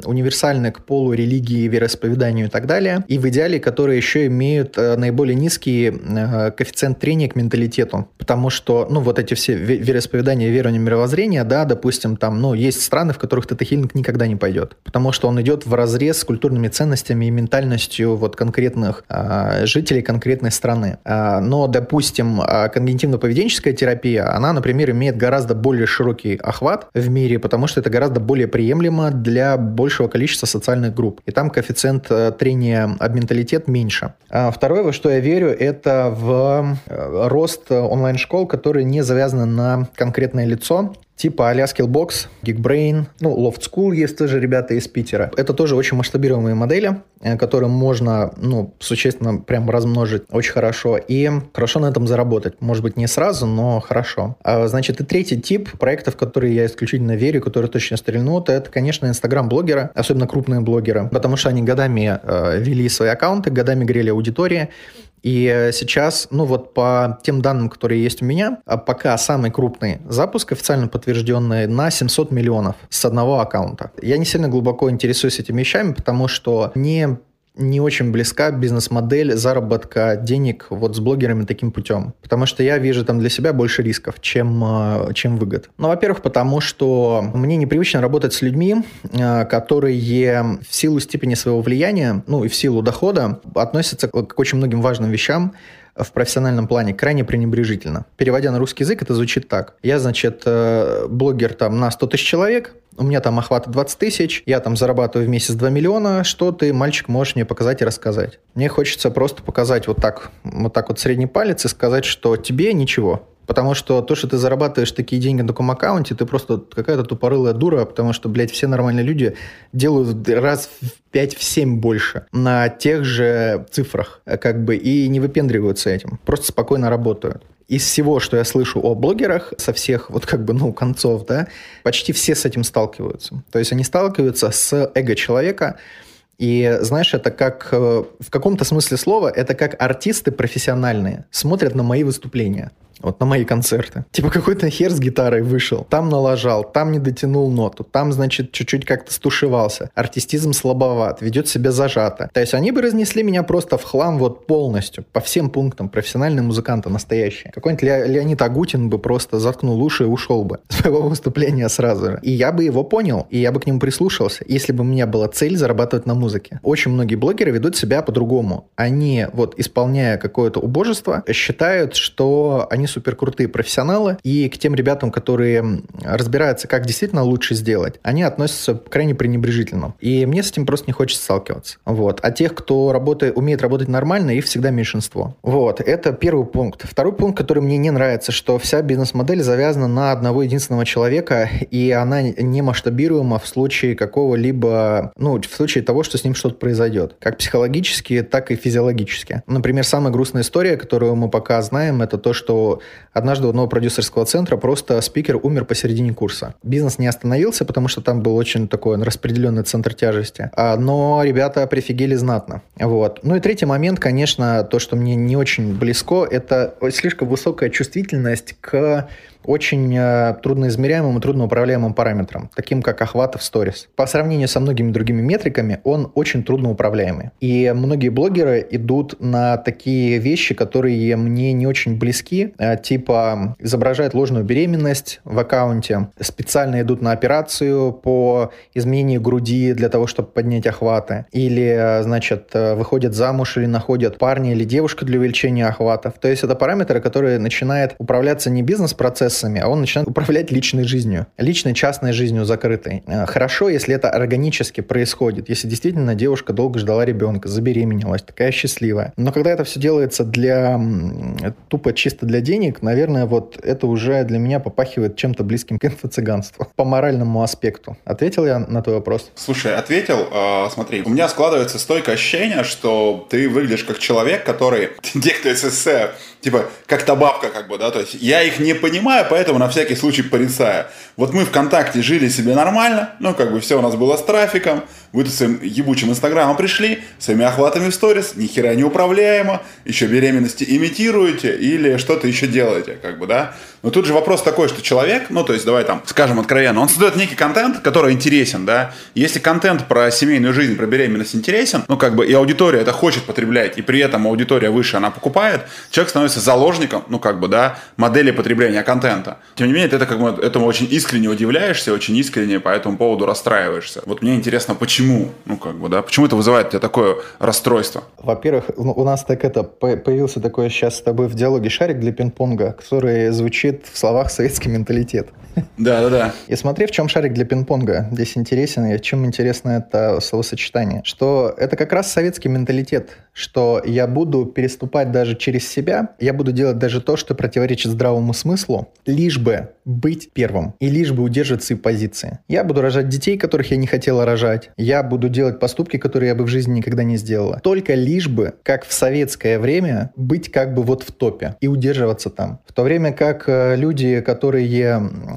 универсальны к полу, религии, вероисповеданию и так далее, и в идеале, которые еще имеют э, наиболее низкий э, коэффициент трения к менталитету, потому что, ну, вот эти все вероисповедания, верования, мировоззрения, да, допустим, там, ну, есть страны, в которых тета-хилинг никогда не пойдет, потому что он идет в разрез с культурными ценностями и ментальностью вот конкретных а, жителей конкретной страны. Но, допустим, а, когнитивно-поведенческая терапия, она, например, имеет гораздо более широкий охват в мире, потому что это гораздо более приемлемо для большего количества социальных групп. И там коэффициент э, трения об менталитет меньше. А второе, во что я верю, это в э, рост онлайн-школ, которые не завязаны на конкретное лицо, типа а-ля Skillbox, Geekbrain, ну, Loft School есть тоже ребята из Питера. Это тоже очень масштабируемые модели, э, которые можно, ну, существенно прям размножить очень хорошо и хорошо на этом заработать. Может быть, не сразу, но хорошо. А, значит, и третий тип проектов, которые я исключительно верю, которые точно стрельнут, это, конечно, инстаграм-блогеры, особенно крупные блогеры, потому что они годами э, вели свои аккаунты, годами грели аудитории, и сейчас, ну вот по тем данным, которые есть у меня, а пока самый крупный запуск официально подтвержденный на 700 миллионов с одного аккаунта. Я не сильно глубоко интересуюсь этими вещами, потому что не не очень близка бизнес-модель заработка денег вот с блогерами таким путем. Потому что я вижу там для себя больше рисков, чем, э, чем выгод. Ну, во-первых, потому что мне непривычно работать с людьми, э, которые в силу степени своего влияния, ну и в силу дохода относятся к очень многим важным вещам, в профессиональном плане крайне пренебрежительно. Переводя на русский язык, это звучит так. Я, значит, э, блогер там на 100 тысяч человек, у меня там охват 20 тысяч, я там зарабатываю в месяц 2 миллиона, что ты, мальчик, можешь мне показать и рассказать? Мне хочется просто показать вот так, вот так вот средний палец и сказать, что тебе ничего, Потому что то, что ты зарабатываешь такие деньги на таком аккаунте, ты просто какая-то тупорылая дура, потому что, блядь, все нормальные люди делают раз в 5-7 больше на тех же цифрах, как бы, и не выпендриваются этим. Просто спокойно работают. Из всего, что я слышу о блогерах, со всех вот как бы, ну, концов, да, почти все с этим сталкиваются. То есть они сталкиваются с эго человека, и знаешь, это как э, в каком-то смысле слова, это как артисты профессиональные смотрят на мои выступления вот на мои концерты. Типа какой-то хер с гитарой вышел, там налажал, там не дотянул ноту, там, значит, чуть-чуть как-то стушевался. Артистизм слабоват, ведет себя зажато. То есть они бы разнесли меня просто в хлам вот полностью, по всем пунктам. Профессиональные музыканты настоящие. Какой-нибудь Ле- Леонид Агутин бы просто заткнул уши и ушел бы с своего выступления сразу же. И я бы его понял, и я бы к нему прислушался, если бы у меня была цель зарабатывать на музыке. Очень многие блогеры ведут себя по-другому. Они, вот, исполняя какое-то убожество, считают, что они супер крутые профессионалы, и к тем ребятам, которые разбираются, как действительно лучше сделать, они относятся крайне пренебрежительно. И мне с этим просто не хочется сталкиваться. Вот. А тех, кто работает, умеет работать нормально, их всегда меньшинство. Вот. Это первый пункт. Второй пункт, который мне не нравится, что вся бизнес-модель завязана на одного единственного человека, и она не масштабируема в случае какого-либо, ну, в случае того, что с ним что-то произойдет. Как психологически, так и физиологически. Например, самая грустная история, которую мы пока знаем, это то, что однажды у одного продюсерского центра просто спикер умер посередине курса. Бизнес не остановился, потому что там был очень такой распределенный центр тяжести. А, но ребята прифигели знатно. Вот. Ну и третий момент, конечно, то, что мне не очень близко, это слишком высокая чувствительность к очень э, трудноизмеряемым и трудноуправляемым параметрам, таким как охват в сторис. По сравнению со многими другими метриками, он очень трудноуправляемый. И многие блогеры идут на такие вещи, которые мне не очень близки, э, типа изображают ложную беременность в аккаунте, специально идут на операцию по изменению груди для того, чтобы поднять охваты, или, э, значит, э, выходят замуж или находят парня или девушку для увеличения охватов. То есть это параметры, которые начинают управляться не бизнес-процессом, процессами, а он начинает управлять личной жизнью, личной частной жизнью закрытой. Э, хорошо, если это органически происходит, если действительно девушка долго ждала ребенка, забеременелась, такая счастливая. Но когда это все делается для тупо чисто для денег, наверное, вот это уже для меня попахивает чем-то близким к инфо-цыганству по моральному аспекту. Ответил я на твой вопрос? Слушай, ответил. Э, смотри, у меня складывается стойкое ощущение, что ты выглядишь как человек, который, кто СССР, типа, как та бабка, как бы, да, то есть я их не понимаю, доверяю, поэтому на всякий случай порицаю. Вот мы ВКонтакте жили себе нормально, ну, как бы все у нас было с трафиком, вы тут своим ебучим инстаграмом пришли, своими охватами в сторис, ни хера не управляемо, еще беременности имитируете или что-то еще делаете, как бы, да. Но тут же вопрос такой, что человек, ну, то есть, давай там, скажем откровенно, он создает некий контент, который интересен, да. Если контент про семейную жизнь, про беременность интересен, ну, как бы, и аудитория это хочет потреблять, и при этом аудитория выше, она покупает, человек становится заложником, ну, как бы, да, модели потребления контента. Тем не менее, ты это, как бы, этому очень искренне удивляешься, очень искренне по этому поводу расстраиваешься. Вот мне интересно, почему, ну, как бы, да, почему это вызывает у тебя такое расстройство? Во-первых, ну, у нас так это, появился такой сейчас с тобой в диалоге шарик для пинг-понга, который звучит в словах советский менталитет. Да, да, да. И смотри, в чем шарик для пинг-понга здесь интересен, и чем интересно это словосочетание. Что это как раз советский менталитет, что я буду переступать даже через себя, я буду делать даже то, что противоречит здравому смыслу, лишь бы быть первым и лишь бы удерживать свои позиции. Я буду рожать детей, которых я не хотела рожать. Я буду делать поступки, которые я бы в жизни никогда не сделала. Только лишь бы, как в советское время, быть как бы вот в топе и удерживаться там. В то время как э, люди, которые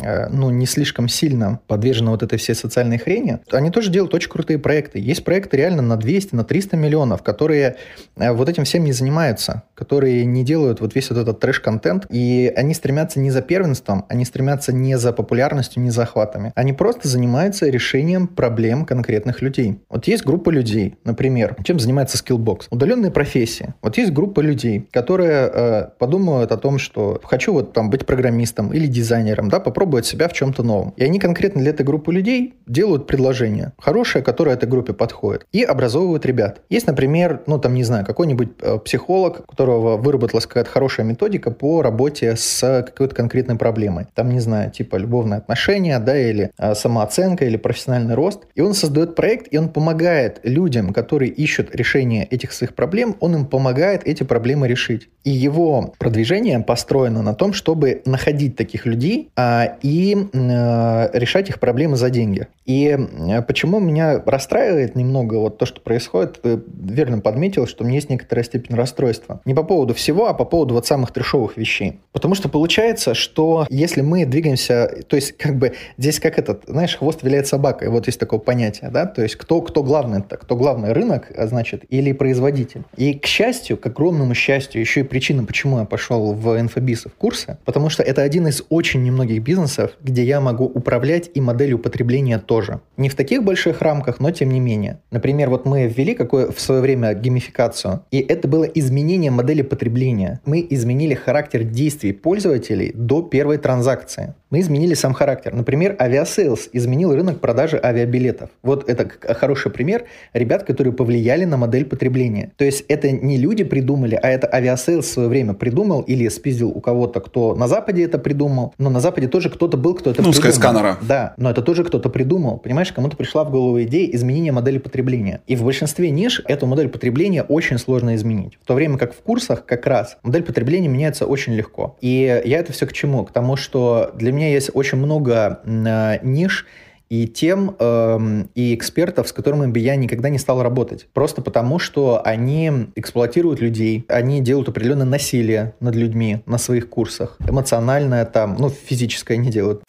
Э, ну, не слишком сильно подвержены вот этой всей социальной хрени, они тоже делают очень крутые проекты. Есть проекты реально на 200, на 300 миллионов, которые э, вот этим всем не занимаются, которые не делают вот весь вот этот трэш-контент, и они стремятся не за первенством, они стремятся не за популярностью, не за охватами. Они просто занимаются решением проблем конкретных людей. Вот есть группа людей, например, чем занимается Skillbox? Удаленные профессии. Вот есть группа людей, которые э, подумают о том, что хочу вот там быть программистом или дизайнером, да, попробовать себя в чем-то новом. И они конкретно для этой группы людей делают предложение, хорошее, которое этой группе подходит, и образовывают ребят. Есть, например, ну там, не знаю, какой-нибудь э, психолог, у которого выработалась какая-то хорошая методика по работе с какой-то конкретной проблемой. Там, не знаю, типа любовные отношения, да, или э, самооценка, или профессиональный рост. И он создает проект, и он помогает людям, которые ищут решение этих своих проблем, он им помогает эти проблемы решить. И его продвижение построено на том, чтобы находить таких людей а, и э, решать их проблемы за деньги. И э, почему меня расстраивает немного вот то, что происходит, ты верно подметил, что у меня есть некоторая степень расстройства. Не по поводу всего, а по поводу вот самых трешовых вещей. Потому что получается, что если мы двигаемся, то есть как бы здесь как этот, знаешь, хвост виляет собакой, вот есть такое понятие, да, то есть кто, кто главный, -то? кто главный рынок, а значит, или производитель. И к счастью, к огромному счастью, еще и причина, почему я пошел в инфобиз в курсы, потому что это один из очень немногих бизнесов, где я могу управлять и моделью потребления тоже. Не в таких больших рамках, но тем не менее. Например, вот мы ввели какое в свое время геймификацию, и это было изменение модели потребления. Мы изменили характер действий пользователей до первой транзакции мы изменили сам характер. Например, Aviasales изменил рынок продажи авиабилетов. Вот это хороший пример ребят, которые повлияли на модель потребления. То есть это не люди придумали, а это Aviasales в свое время придумал или спиздил у кого-то, кто на Западе это придумал. Но на Западе тоже кто-то был, кто это ну, придумал. сканера. Да, но это тоже кто-то придумал. Понимаешь, кому-то пришла в голову идея изменения модели потребления. И в большинстве ниш эту модель потребления очень сложно изменить. В то время как в курсах как раз модель потребления меняется очень легко. И я это все к чему? К тому, что для меня есть очень много э, ниш и тем э, и экспертов, с которыми бы я никогда не стал работать. Просто потому, что они эксплуатируют людей, они делают определенное насилие над людьми на своих курсах. Эмоциональное там, ну, физическое не делают.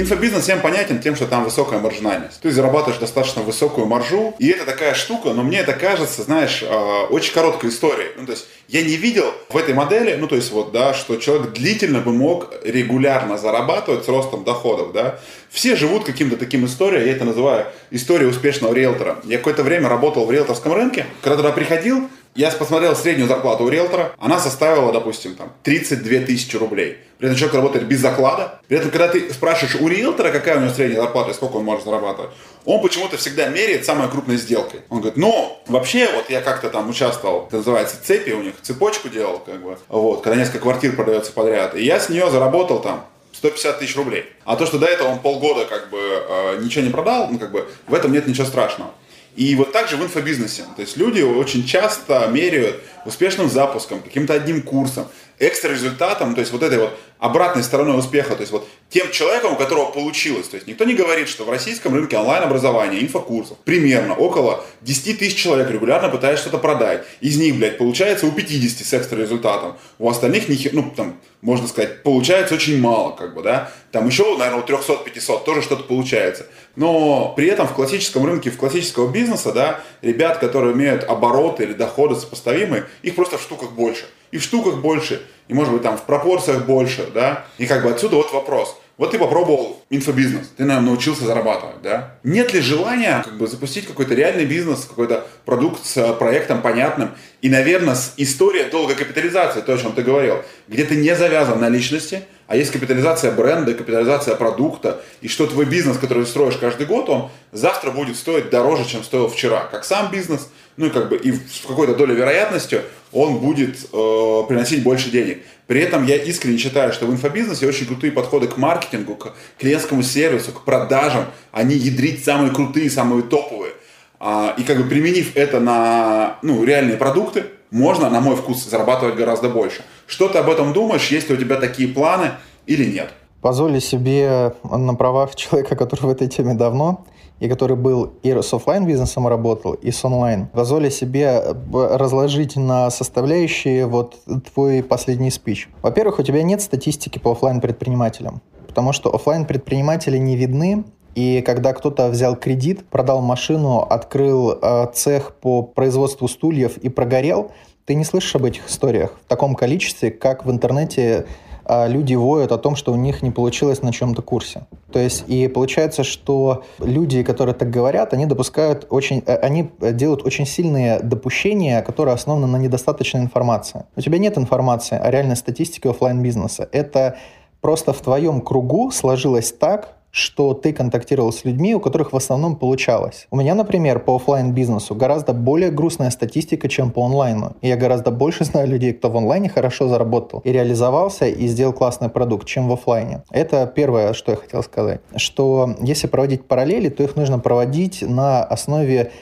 Инфобизнес всем понятен тем, что там высокая маржинальность. Ты зарабатываешь достаточно высокую маржу, и это такая штука, но мне это кажется, знаешь, а, очень короткой историей. Ну, то есть я не видел в этой модели, ну, то есть вот, да, что человек длительно бы мог регулярно зарабатывать с ростом доходов, да. Все живут каким-то таким историей, я это называю историей успешного риэлтора. Я какое-то время работал в риэлторском рынке, когда туда приходил, я посмотрел среднюю зарплату у риэлтора, она составила, допустим, там 32 тысячи рублей. При этом человек работает без заклада. При этом, когда ты спрашиваешь у риэлтора, какая у него средняя зарплата и сколько он может зарабатывать, он почему-то всегда меряет самой крупной сделкой. Он говорит, ну, вообще, вот я как-то там участвовал, это называется цепи у них, цепочку делал, как бы, вот, когда несколько квартир продается подряд. И я с нее заработал там 150 тысяч рублей. А то, что до этого он полгода как бы э, ничего не продал, ну, как бы, в этом нет ничего страшного. И вот так же в инфобизнесе. То есть люди очень часто меряют успешным запуском, каким-то одним курсом, экстра результатом, то есть вот этой вот обратной стороной успеха, то есть вот тем человеком, у которого получилось. То есть никто не говорит, что в российском рынке онлайн-образования, инфокурсов примерно около 10 тысяч человек регулярно пытаются что-то продать. Из них, блядь, получается у 50 с экстра результатом. У остальных, ну, там, можно сказать, получается очень мало, как бы, да. Там еще, наверное, у 300-500 тоже что-то получается. Но при этом в классическом рынке, в классического бизнеса, да, ребят, которые имеют обороты или доходы сопоставимые, их просто в штуках больше. И в штуках больше, и может быть там в пропорциях больше, да. И как бы отсюда вот вопрос. Вот ты попробовал инфобизнес, ты, наверное, научился зарабатывать, да? Нет ли желания как бы запустить какой-то реальный бизнес, какой-то продукт с э, проектом понятным? И, наверное, история долгой капитализации, то, о чем ты говорил, где ты не завязан на личности, а есть капитализация бренда, капитализация продукта, и что твой бизнес, который строишь каждый год, он завтра будет стоить дороже, чем стоил вчера. Как сам бизнес, ну как бы и в какой-то доле вероятностью он будет э, приносить больше денег. При этом я искренне считаю, что в инфобизнесе очень крутые подходы к маркетингу, к клиентскому сервису, к продажам. Они ядрить самые крутые, самые топовые. А, и как бы применив это на ну, реальные продукты, можно, на мой вкус, зарабатывать гораздо больше. Что ты об этом думаешь? Есть ли у тебя такие планы или нет? Позволю себе на правах человека, который в этой теме давно, и который был и с офлайн бизнесом работал, и с онлайн, позволю себе э, разложить на составляющие вот твой последний спич. Во-первых, у тебя нет статистики по офлайн предпринимателям, потому что офлайн предприниматели не видны, и когда кто-то взял кредит, продал машину, открыл э, цех по производству стульев и прогорел, ты не слышишь об этих историях в таком количестве, как в интернете люди воют о том, что у них не получилось на чем-то курсе. То есть, и получается, что люди, которые так говорят, они допускают очень, э, они делают очень сильные допущения, которые основаны на недостаточной информации. У тебя нет информации о реальной статистике офлайн бизнеса. Это просто в твоем кругу сложилось так, что ты контактировал с людьми, у которых в основном получалось. У меня, например, по офлайн бизнесу гораздо более грустная статистика, чем по онлайну. И я гораздо больше знаю людей, кто в онлайне хорошо заработал и реализовался и сделал классный продукт, чем в офлайне. Это первое, что я хотел сказать. Что если проводить параллели, то их нужно проводить на основе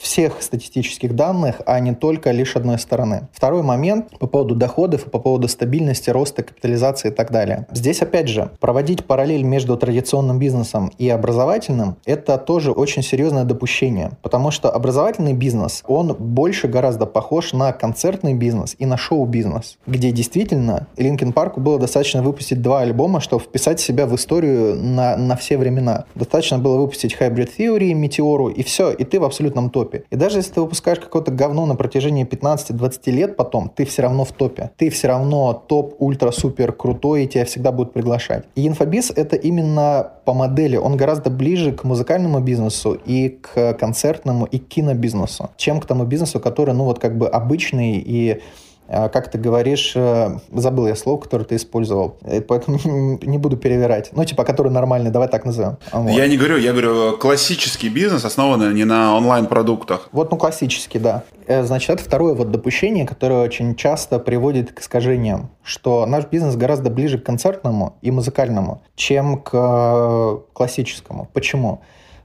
всех статистических данных, а не только лишь одной стороны. Второй момент по поводу доходов и по поводу стабильности, роста, капитализации и так далее. Здесь, опять же, проводить параллель между традиционным бизнесом и образовательным – это тоже очень серьезное допущение, потому что образовательный бизнес, он больше гораздо похож на концертный бизнес и на шоу-бизнес, где действительно Линкен Парку было достаточно выпустить два альбома, чтобы вписать себя в историю на, на все времена. Достаточно было выпустить Hybrid Theory, Метеору, и все, и ты в абсолютно абсолютном топе. И даже если ты выпускаешь какое-то говно на протяжении 15-20 лет потом, ты все равно в топе. Ты все равно топ, ультра-супер крутой, и тебя всегда будут приглашать. И инфобиз — это именно по модели. Он гораздо ближе к музыкальному бизнесу и к концертному и к кинобизнесу, чем к тому бизнесу, который, ну вот как бы обычный и как ты говоришь, э, забыл я слово, которое ты использовал, э, поэтому не буду перевирать. Ну, типа, который нормальный, давай так назовем. Вот. Я не говорю, я говорю, классический бизнес, основанный не на онлайн-продуктах. Вот, ну, классический, да. Э, значит, это второе вот допущение, которое очень часто приводит к искажениям, что наш бизнес гораздо ближе к концертному и музыкальному, чем к классическому. Почему?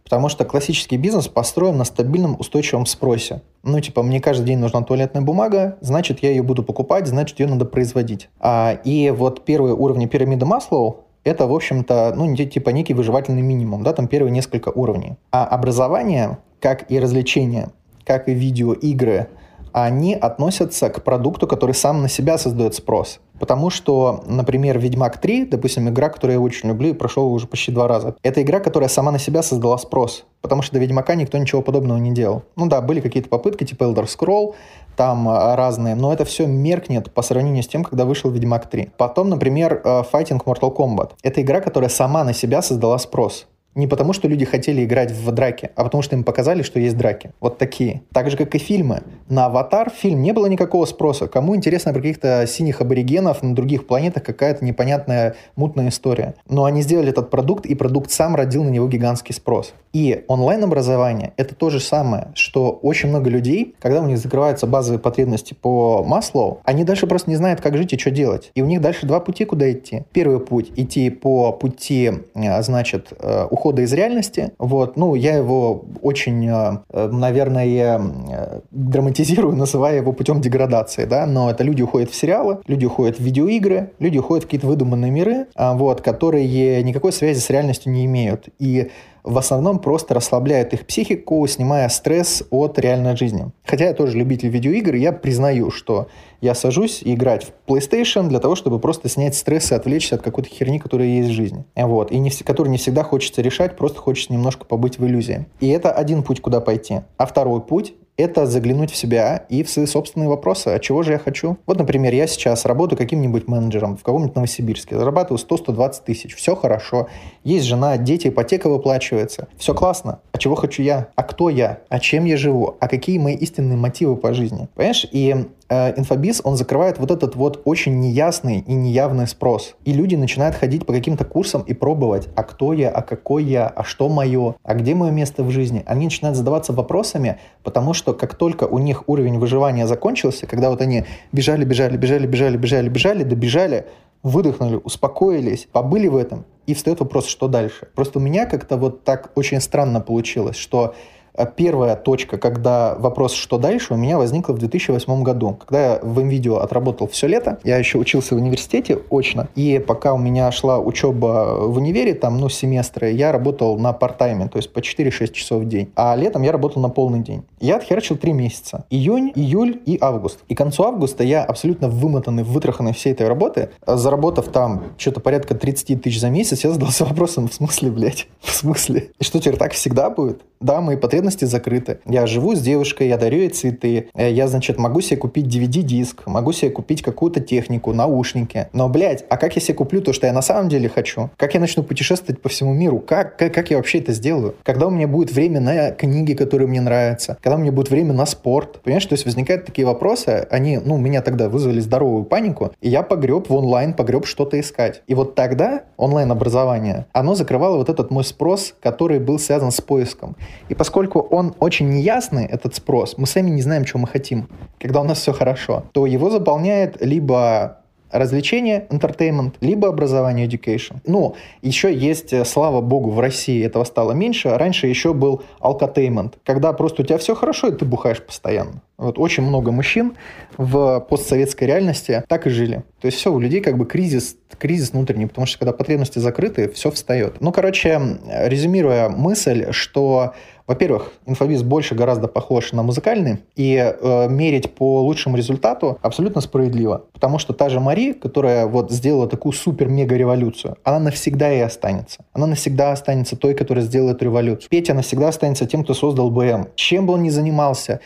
Потому что классический бизнес построен на стабильном устойчивом спросе. Ну, типа, мне каждый день нужна туалетная бумага, значит, я ее буду покупать, значит, ее надо производить. А, и вот первые уровни пирамиды Маслоу, это, в общем-то, ну, типа некий выживательный минимум, да, там первые несколько уровней. А образование, как и развлечения, как и видеоигры, они относятся к продукту, который сам на себя создает спрос. Потому что, например, «Ведьмак 3», допустим, игра, которую я очень люблю и прошел уже почти два раза, это игра, которая сама на себя создала спрос. Потому что до «Ведьмака» никто ничего подобного не делал. Ну да, были какие-то попытки, типа Elder Scroll, там а, разные, но это все меркнет по сравнению с тем, когда вышел «Ведьмак 3». Потом, например, э, Fighting Mortal Kombat. Это игра, которая сама на себя создала спрос. Не потому, что люди хотели играть в драки, а потому что им показали, что есть драки. Вот такие. Так же, как и фильмы. На «Аватар» фильм не было никакого спроса. Кому интересно про каких-то синих аборигенов на других планетах какая-то непонятная мутная история. Но они сделали этот продукт, и продукт сам родил на него гигантский спрос. И онлайн-образование — это то же самое, что очень много людей, когда у них закрываются базовые потребности по Маслоу, они дальше просто не знают, как жить и что делать. И у них дальше два пути, куда идти. Первый путь — идти по пути, э, значит, ухода э, ухода из реальности. Вот, ну, я его очень, наверное, драматизирую, называя его путем деградации, да, но это люди уходят в сериалы, люди уходят в видеоигры, люди уходят в какие-то выдуманные миры, вот, которые никакой связи с реальностью не имеют. И в основном просто расслабляет их психику, снимая стресс от реальной жизни. Хотя я тоже любитель видеоигр, я признаю, что я сажусь играть в PlayStation для того, чтобы просто снять стресс и отвлечься от какой-то херни, которая есть в жизни. Вот. И не, которую не всегда хочется решать, просто хочется немножко побыть в иллюзии. И это один путь, куда пойти. А второй путь это заглянуть в себя и в свои собственные вопросы. А чего же я хочу? Вот, например, я сейчас работаю каким-нибудь менеджером в каком-нибудь Новосибирске. Зарабатываю 100-120 тысяч. Все хорошо. Есть жена, дети, ипотека выплачивается. Все классно. А чего хочу я? А кто я? А чем я живу? А какие мои истинные мотивы по жизни? Понимаешь? И инфобиз, он закрывает вот этот вот очень неясный и неявный спрос. И люди начинают ходить по каким-то курсам и пробовать, а кто я, а какой я, а что мое, а где мое место в жизни. Они начинают задаваться вопросами, потому что как только у них уровень выживания закончился, когда вот они бежали, бежали, бежали, бежали, бежали, бежали, добежали, выдохнули, успокоились, побыли в этом, и встает вопрос, что дальше. Просто у меня как-то вот так очень странно получилось, что первая точка, когда вопрос «что дальше?» у меня возникла в 2008 году, когда я в NVIDIA отработал все лето, я еще учился в университете очно, и пока у меня шла учеба в универе, там, ну, семестры, я работал на парт-тайме, то есть по 4-6 часов в день, а летом я работал на полный день. Я отхерачил 3 месяца. Июнь, июль и август. И к концу августа я абсолютно вымотанный, вытраханный всей этой работы, заработав там что-то порядка 30 тысяч за месяц, я задался вопросом, в смысле, блядь, в смысле? И что теперь так всегда будет? Да, мои потребности закрыты. Я живу с девушкой, я дарю ей цветы. Э, я, значит, могу себе купить DVD-диск, могу себе купить какую-то технику, наушники. Но, блядь, а как я себе куплю то, что я на самом деле хочу? Как я начну путешествовать по всему миру? Как, как, как я вообще это сделаю? Когда у меня будет время на книги, которые мне нравятся? Когда у меня будет время на спорт? Понимаешь, то есть возникают такие вопросы, они, ну, меня тогда вызвали здоровую панику, и я погреб в онлайн, погреб что-то искать. И вот тогда онлайн-образование, оно закрывало вот этот мой спрос, который был связан с поиском. И поскольку он очень неясный, этот спрос, мы сами не знаем, чего мы хотим, когда у нас все хорошо, то его заполняет либо развлечение, entertainment, либо образование, education. Ну, еще есть, э, слава богу, в России этого стало меньше. Раньше еще был alcotainment, когда просто у тебя все хорошо, и ты бухаешь постоянно. Вот очень много мужчин в постсоветской реальности так и жили. То есть все, у людей как бы кризис, кризис внутренний, потому что когда потребности закрыты, все встает. Ну, короче, резюмируя мысль, что во-первых, инфобиз больше гораздо похож на музыкальный, и э, мерить по лучшему результату абсолютно справедливо. Потому что та же Мари, которая вот сделала такую супер-мега-революцию, она навсегда и останется. Она навсегда останется той, которая сделает революцию. Петя навсегда останется тем, кто создал БМ. Чем бы он ни занимался,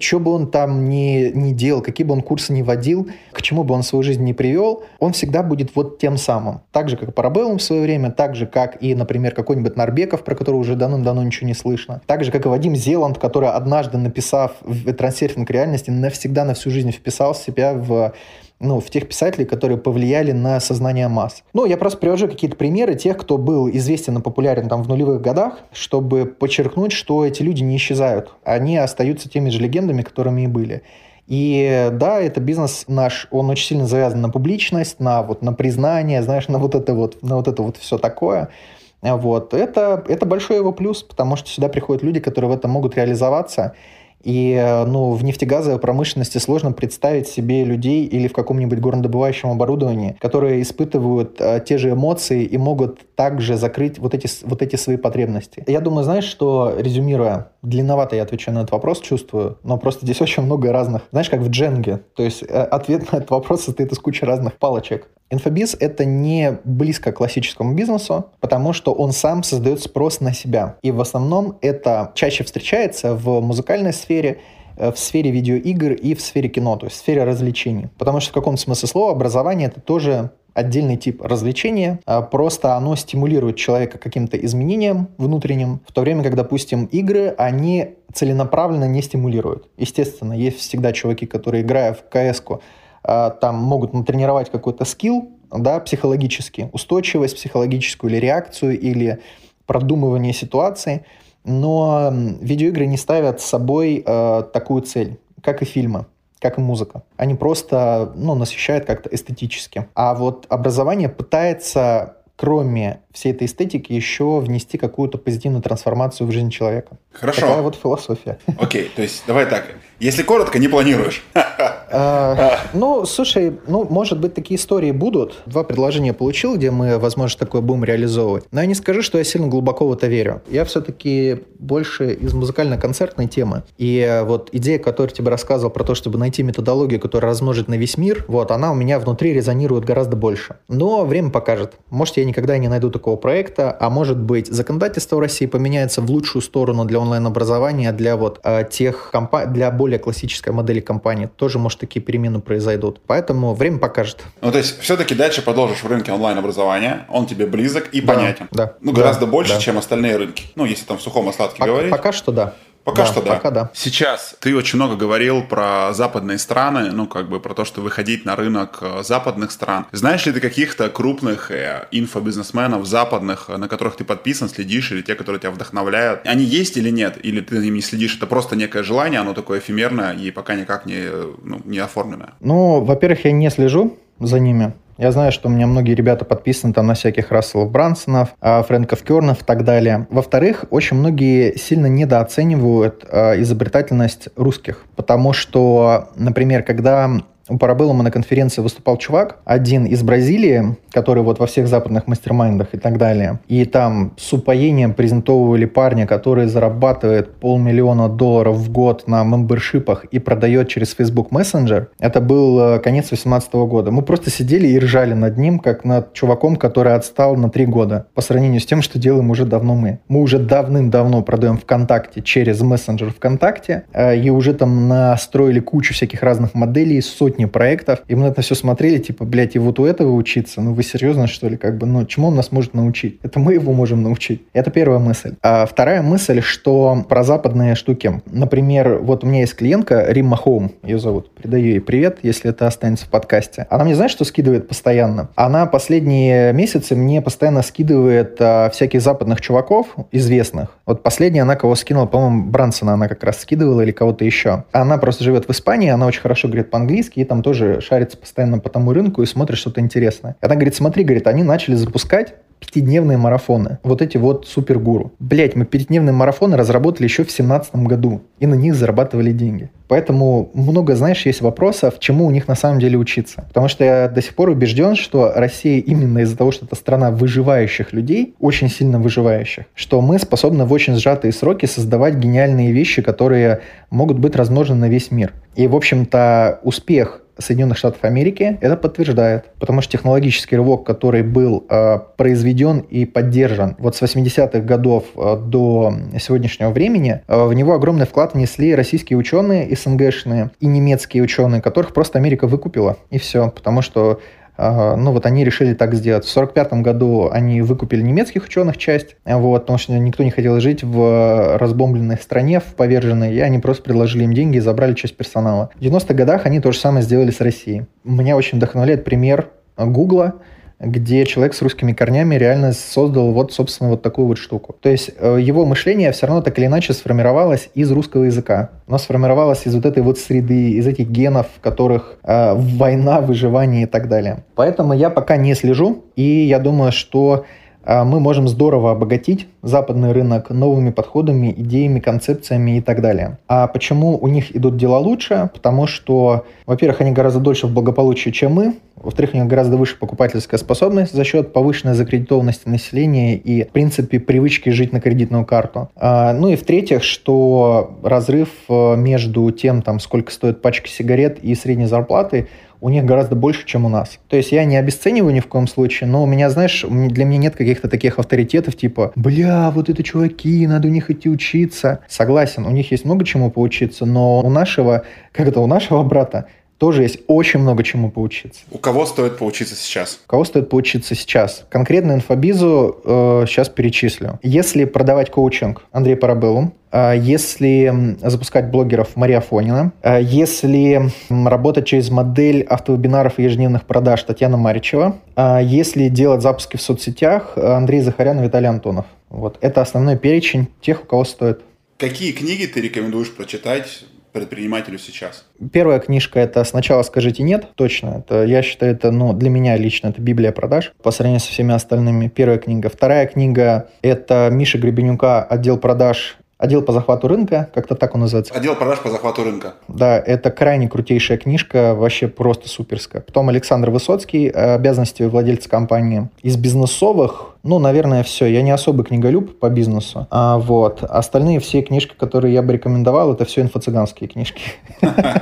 что бы он там ни, ни делал, какие бы он курсы ни водил, к чему бы он свою жизнь не привел, он всегда будет вот тем самым. Так же, как Парабеллум в свое время, так же, как и, например, какой-нибудь Нарбеков, про которого уже давно-давно ничего не слышно. Так же, как и Вадим Зеланд, который однажды, написав трансерфинг реальности, навсегда на всю жизнь вписал себя в ну, в тех писателей, которые повлияли на сознание масс. Ну, я просто привожу какие-то примеры тех, кто был известен и популярен там в нулевых годах, чтобы подчеркнуть, что эти люди не исчезают. Они остаются теми же легендами, которыми и были. И да, это бизнес наш, он очень сильно завязан на публичность, на вот на признание, знаешь, на вот это вот, на вот это вот все такое. Вот. Это, это большой его плюс, потому что сюда приходят люди, которые в этом могут реализоваться. И э, ну, в нефтегазовой промышленности сложно представить себе людей или в каком-нибудь горнодобывающем оборудовании, которые испытывают а, те же эмоции и могут также закрыть вот эти, вот эти свои потребности. Я думаю, знаешь, что, резюмируя, длинновато я отвечаю на этот вопрос, чувствую, но просто здесь очень много разных, знаешь, как в дженге. То есть э, ответ на этот вопрос состоит из кучи разных палочек. Инфобиз — это не близко к классическому бизнесу, потому что он сам создает спрос на себя. И в основном это чаще встречается в музыкальной сфере, э, в сфере видеоигр и в сфере кино, то есть в сфере развлечений. Потому что в каком-то смысле слова образование — это тоже отдельный тип развлечения, а просто оно стимулирует человека каким-то изменением внутренним, в то время как, допустим, игры, они целенаправленно не стимулируют. Естественно, есть всегда чуваки, которые, играя в кс там могут натренировать какой-то скилл, да, психологически, устойчивость психологическую или реакцию, или продумывание ситуации, но видеоигры не ставят с собой э, такую цель, как и фильмы как и музыка. Они просто ну, насыщают как-то эстетически. А вот образование пытается кроме всей этой эстетики, еще внести какую-то позитивную трансформацию в жизнь человека. Хорошо. Такая вот философия. Окей, то есть давай так. Если коротко, не планируешь. А, ну, слушай, ну, может быть, такие истории будут. Два предложения получил, где мы, возможно, такое будем реализовывать. Но я не скажу, что я сильно глубоко в это верю. Я все-таки больше из музыкально-концертной темы. И вот идея, которую тебе рассказывал про то, чтобы найти методологию, которая размножит на весь мир, вот, она у меня внутри резонирует гораздо больше. Но время покажет. Может, я никогда не найду такого проекта, а может быть, законодательство в России поменяется в лучшую сторону для онлайн-образования, для вот э, тех компаний, для более классической модели компании. Тоже, может, такие перемены произойдут. Поэтому время покажет. Ну, то есть, все-таки дальше продолжишь в рынке онлайн-образования, он тебе близок и да, понятен. Да. Ну, гораздо да, больше, да. чем остальные рынки. Ну, если там в сухом остатке пока, говорить. Пока что да. Пока да, что да. Пока да. Сейчас ты очень много говорил про западные страны, ну, как бы про то, что выходить на рынок э, западных стран. Знаешь ли ты каких-то крупных э, инфобизнесменов западных, э, на которых ты подписан, следишь, или те, которые тебя вдохновляют? Они есть или нет? Или ты им не следишь? Это просто некое желание, оно такое эфемерное и пока никак не, ну, не оформленное? Ну, во-первых, я не слежу за ними. Я знаю, что у меня многие ребята подписаны там на всяких Расселов Брансонов, а, Фрэнков Кернов и так далее. Во-вторых, очень многие сильно недооценивают а, изобретательность русских, потому что, например, когда у Парабеллума на конференции выступал чувак, один из Бразилии, который вот во всех западных мастер-майндах и так далее. И там с упоением презентовывали парня, который зарабатывает полмиллиона долларов в год на мембершипах и продает через Facebook Messenger. Это был э, конец 2018 года. Мы просто сидели и ржали над ним, как над чуваком, который отстал на три года по сравнению с тем, что делаем уже давно мы. Мы уже давным-давно продаем ВКонтакте через мессенджер ВКонтакте э, и уже там настроили кучу всяких разных моделей, сотни сотни проектов, и мы на это все смотрели, типа, блядь, и вот у этого учиться, ну вы серьезно, что ли, как бы, ну чему он нас может научить? Это мы его можем научить. Это первая мысль. А вторая мысль, что про западные штуки. Например, вот у меня есть клиентка, Римма Хоум, ее зовут, передаю ей привет, если это останется в подкасте. Она мне, знаешь, что скидывает постоянно? Она последние месяцы мне постоянно скидывает а, всяких западных чуваков, известных. Вот последняя она кого скинула, по-моему, Брансона она как раз скидывала или кого-то еще. Она просто живет в Испании, она очень хорошо говорит по-английски, там тоже шарится постоянно по тому рынку и смотрит что-то интересное. Она говорит, смотри, говорит, они начали запускать пятидневные марафоны. Вот эти вот супергуру. Блять, мы пятидневные марафоны разработали еще в семнадцатом году. И на них зарабатывали деньги. Поэтому много, знаешь, есть вопросов, чему у них на самом деле учиться. Потому что я до сих пор убежден, что Россия именно из-за того, что это страна выживающих людей, очень сильно выживающих, что мы способны в очень сжатые сроки создавать гениальные вещи, которые могут быть размножены на весь мир. И, в общем-то, успех Соединенных Штатов Америки это подтверждает, потому что технологический рывок, который был э, произведен и поддержан вот с 80-х годов э, до сегодняшнего времени, э, в него огромный вклад внесли российские ученые, СНГшные и немецкие ученые, которых просто Америка выкупила, и все, потому что ну вот они решили так сделать. В 1945 году они выкупили немецких ученых часть, вот, потому что никто не хотел жить в разбомбленной стране, в поверженной, и они просто предложили им деньги и забрали часть персонала. В 90-х годах они то же самое сделали с Россией. Меня очень вдохновляет пример Гугла, где человек с русскими корнями реально создал вот, собственно, вот такую вот штуку. То есть э, его мышление все равно так или иначе сформировалось из русского языка. Оно сформировалось из вот этой вот среды, из этих генов, в которых э, война, выживание и так далее. Поэтому я пока не слежу, и я думаю, что мы можем здорово обогатить западный рынок новыми подходами, идеями, концепциями и так далее. А почему у них идут дела лучше? Потому что, во-первых, они гораздо дольше в благополучии, чем мы. Во-вторых, у них гораздо выше покупательская способность за счет повышенной закредитованности населения и, в принципе, привычки жить на кредитную карту. А, ну и в-третьих, что разрыв э, между тем, там, сколько стоит пачка сигарет и средней зарплатой, у них гораздо больше, чем у нас. То есть я не обесцениваю ни в коем случае, но у меня, знаешь, для меня нет каких-то таких авторитетов, типа, бля, вот это чуваки, надо у них идти учиться. Согласен, у них есть много чему поучиться, но у нашего, как это, у нашего брата тоже есть очень много чему поучиться. У кого стоит поучиться сейчас? У кого стоит поучиться сейчас? Конкретно инфобизу э, сейчас перечислю. Если продавать коучинг, Андрей Парабеллум. Э, если запускать блогеров, Мария Фонина. Э, если работать через модель автовебинаров и ежедневных продаж, Татьяна Маричева. Э, если делать запуски в соцсетях, Андрей Захарян и Виталий Антонов. Вот. Это основной перечень тех, у кого стоит. Какие книги ты рекомендуешь прочитать предпринимателю сейчас? Первая книжка – это «Сначала скажите нет». Точно. Это, я считаю, это, ну, для меня лично, это Библия продаж по сравнению со всеми остальными. Первая книга. Вторая книга – это Миша Гребенюка «Отдел продаж Отдел по захвату рынка, как-то так он называется. Отдел продаж по захвату рынка. Да, это крайне крутейшая книжка, вообще просто суперская. Потом Александр Высоцкий, обязанности владельца компании. Из бизнесовых, ну, наверное, все. Я не особый книголюб по бизнесу. А вот остальные все книжки, которые я бы рекомендовал, это все инфо-цыганские книжки.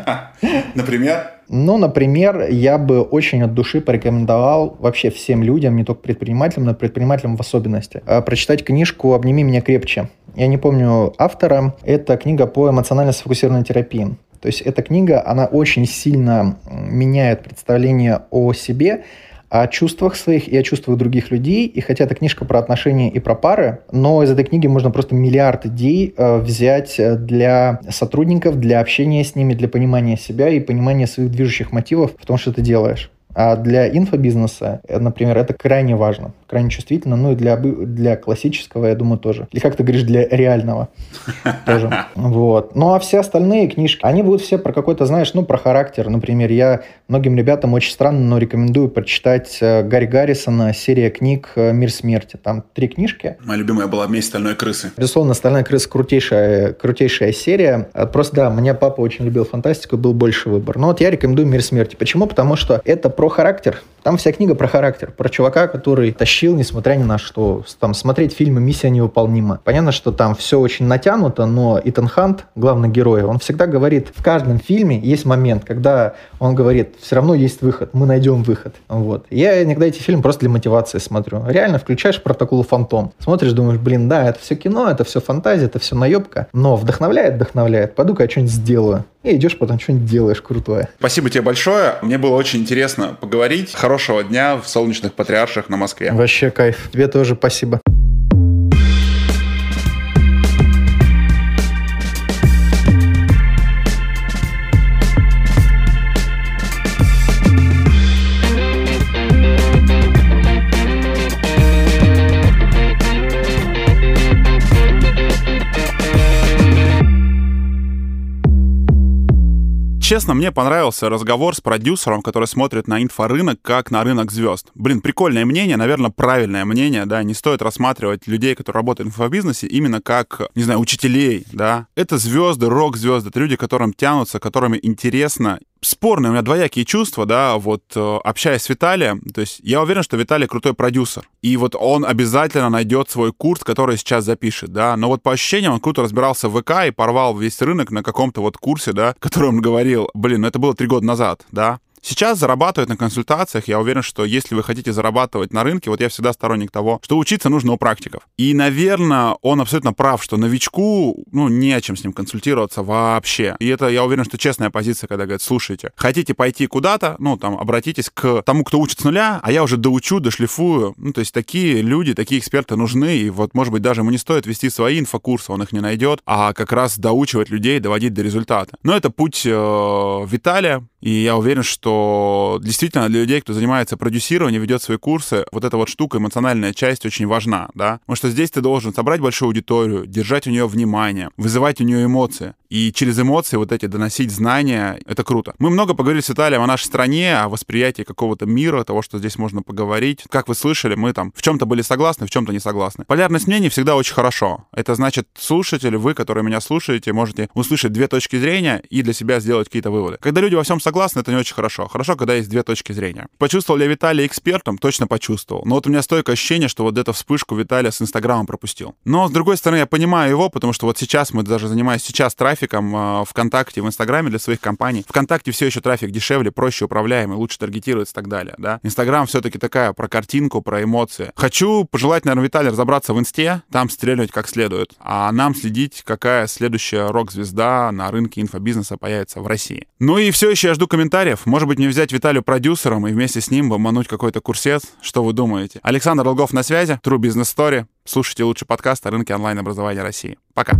Например? Ну, например, я бы очень от души порекомендовал вообще всем людям, не только предпринимателям, но предпринимателям в особенности, а, прочитать книжку «Обними меня крепче». Я не помню автора. Это книга по эмоционально сфокусированной терапии. То есть эта книга, она очень сильно меняет представление о себе, о чувствах своих и о чувствах других людей. И хотя эта книжка про отношения и про пары, но из этой книги можно просто миллиард идей э, взять э, для сотрудников, для общения с ними, для понимания себя и понимания своих движущих мотивов в том, что ты делаешь. А для инфобизнеса, э, например, это крайне важно, крайне чувствительно, ну и для, для классического, я думаю, тоже. Или как ты говоришь, для реального тоже. Вот. Ну а все остальные книжки, они будут все про какой-то, знаешь, ну про характер. Например, я многим ребятам очень странно, но рекомендую прочитать э, Гарри Гаррисона, серия книг э, «Мир смерти». Там три книжки. Моя любимая была «Месть стальной крысы». Безусловно, «Стальная крыса» крутейшая, крутейшая серия. Просто, да, меня папа очень любил фантастику, был больше выбор. Но вот я рекомендую «Мир смерти». Почему? Потому что это про характер. Там вся книга про характер, про чувака, который тащил, несмотря ни на что. Там смотреть фильмы «Миссия невыполнима». Понятно, что там все очень натянуто, но Итан Хант, главный герой, он всегда говорит, в каждом фильме есть момент, когда он говорит, все равно есть выход, мы найдем выход. Вот. Я иногда эти фильмы просто для мотивации смотрю. Реально включаешь протокол «Фантом», смотришь, думаешь, блин, да, это все кино, это все фантазия, это все наебка, но вдохновляет, вдохновляет. Пойду-ка я что-нибудь сделаю и идешь потом что-нибудь делаешь крутое. Спасибо тебе большое. Мне было очень интересно поговорить. Хорошего дня в солнечных патриарших на Москве. Вообще кайф. Тебе тоже спасибо. Честно, мне понравился разговор с продюсером, который смотрит на инфорынок как на рынок звезд. Блин, прикольное мнение, наверное, правильное мнение, да, не стоит рассматривать людей, которые работают в инфобизнесе, именно как, не знаю, учителей, да. Это звезды, рок-звезды, это люди, которым тянутся, которыми интересно спорные, у меня двоякие чувства, да, вот э, общаясь с Виталием, то есть я уверен, что Виталий крутой продюсер, и вот он обязательно найдет свой курс, который сейчас запишет, да, но вот по ощущениям он круто разбирался в ВК и порвал весь рынок на каком-то вот курсе, да, который он говорил, блин, ну это было три года назад, да, Сейчас зарабатывают на консультациях. Я уверен, что если вы хотите зарабатывать на рынке, вот я всегда сторонник того, что учиться нужно у практиков. И, наверное, он абсолютно прав, что новичку, ну, не о чем с ним консультироваться вообще. И это, я уверен, что честная позиция, когда говорят, слушайте, хотите пойти куда-то, ну, там, обратитесь к тому, кто учит с нуля, а я уже доучу, дошлифую. Ну, то есть такие люди, такие эксперты нужны, и вот, может быть, даже ему не стоит вести свои инфокурсы, он их не найдет, а как раз доучивать людей, доводить до результата. Но это путь э, Виталия, и я уверен, что действительно для людей, кто занимается продюсированием, ведет свои курсы, вот эта вот штука, эмоциональная часть очень важна, да. Потому что здесь ты должен собрать большую аудиторию, держать у нее внимание, вызывать у нее эмоции. И через эмоции вот эти доносить знания, это круто. Мы много поговорили с Виталием о нашей стране, о восприятии какого-то мира, того, что здесь можно поговорить. Как вы слышали, мы там в чем-то были согласны, в чем-то не согласны. Полярность мнений всегда очень хорошо. Это значит, слушатели, вы, которые меня слушаете, можете услышать две точки зрения и для себя сделать какие-то выводы. Когда люди во всем согласны, это не очень хорошо. Хорошо, когда есть две точки зрения. Почувствовал ли Виталий экспертом? Точно почувствовал. Но вот у меня стойкое ощущение, что вот эту вспышку Виталия с Инстаграмом пропустил. Но, с другой стороны, я понимаю его, потому что вот сейчас мы даже занимаясь сейчас трафиком, трафиком э, ВКонтакте, в Инстаграме для своих компаний. ВКонтакте все еще трафик дешевле, проще управляемый, лучше таргетируется и так далее, да. Инстаграм все-таки такая про картинку, про эмоции. Хочу пожелать, наверное, Виталий разобраться в Инсте, там стрелять как следует, а нам следить, какая следующая рок-звезда на рынке инфобизнеса появится в России. Ну и все еще я жду комментариев. Может быть, мне взять Виталию продюсером и вместе с ним бомбануть какой-то курсец? Что вы думаете? Александр Долгов на связи, True Business Story. Слушайте лучший подкаст о рынке онлайн-образования России. Пока.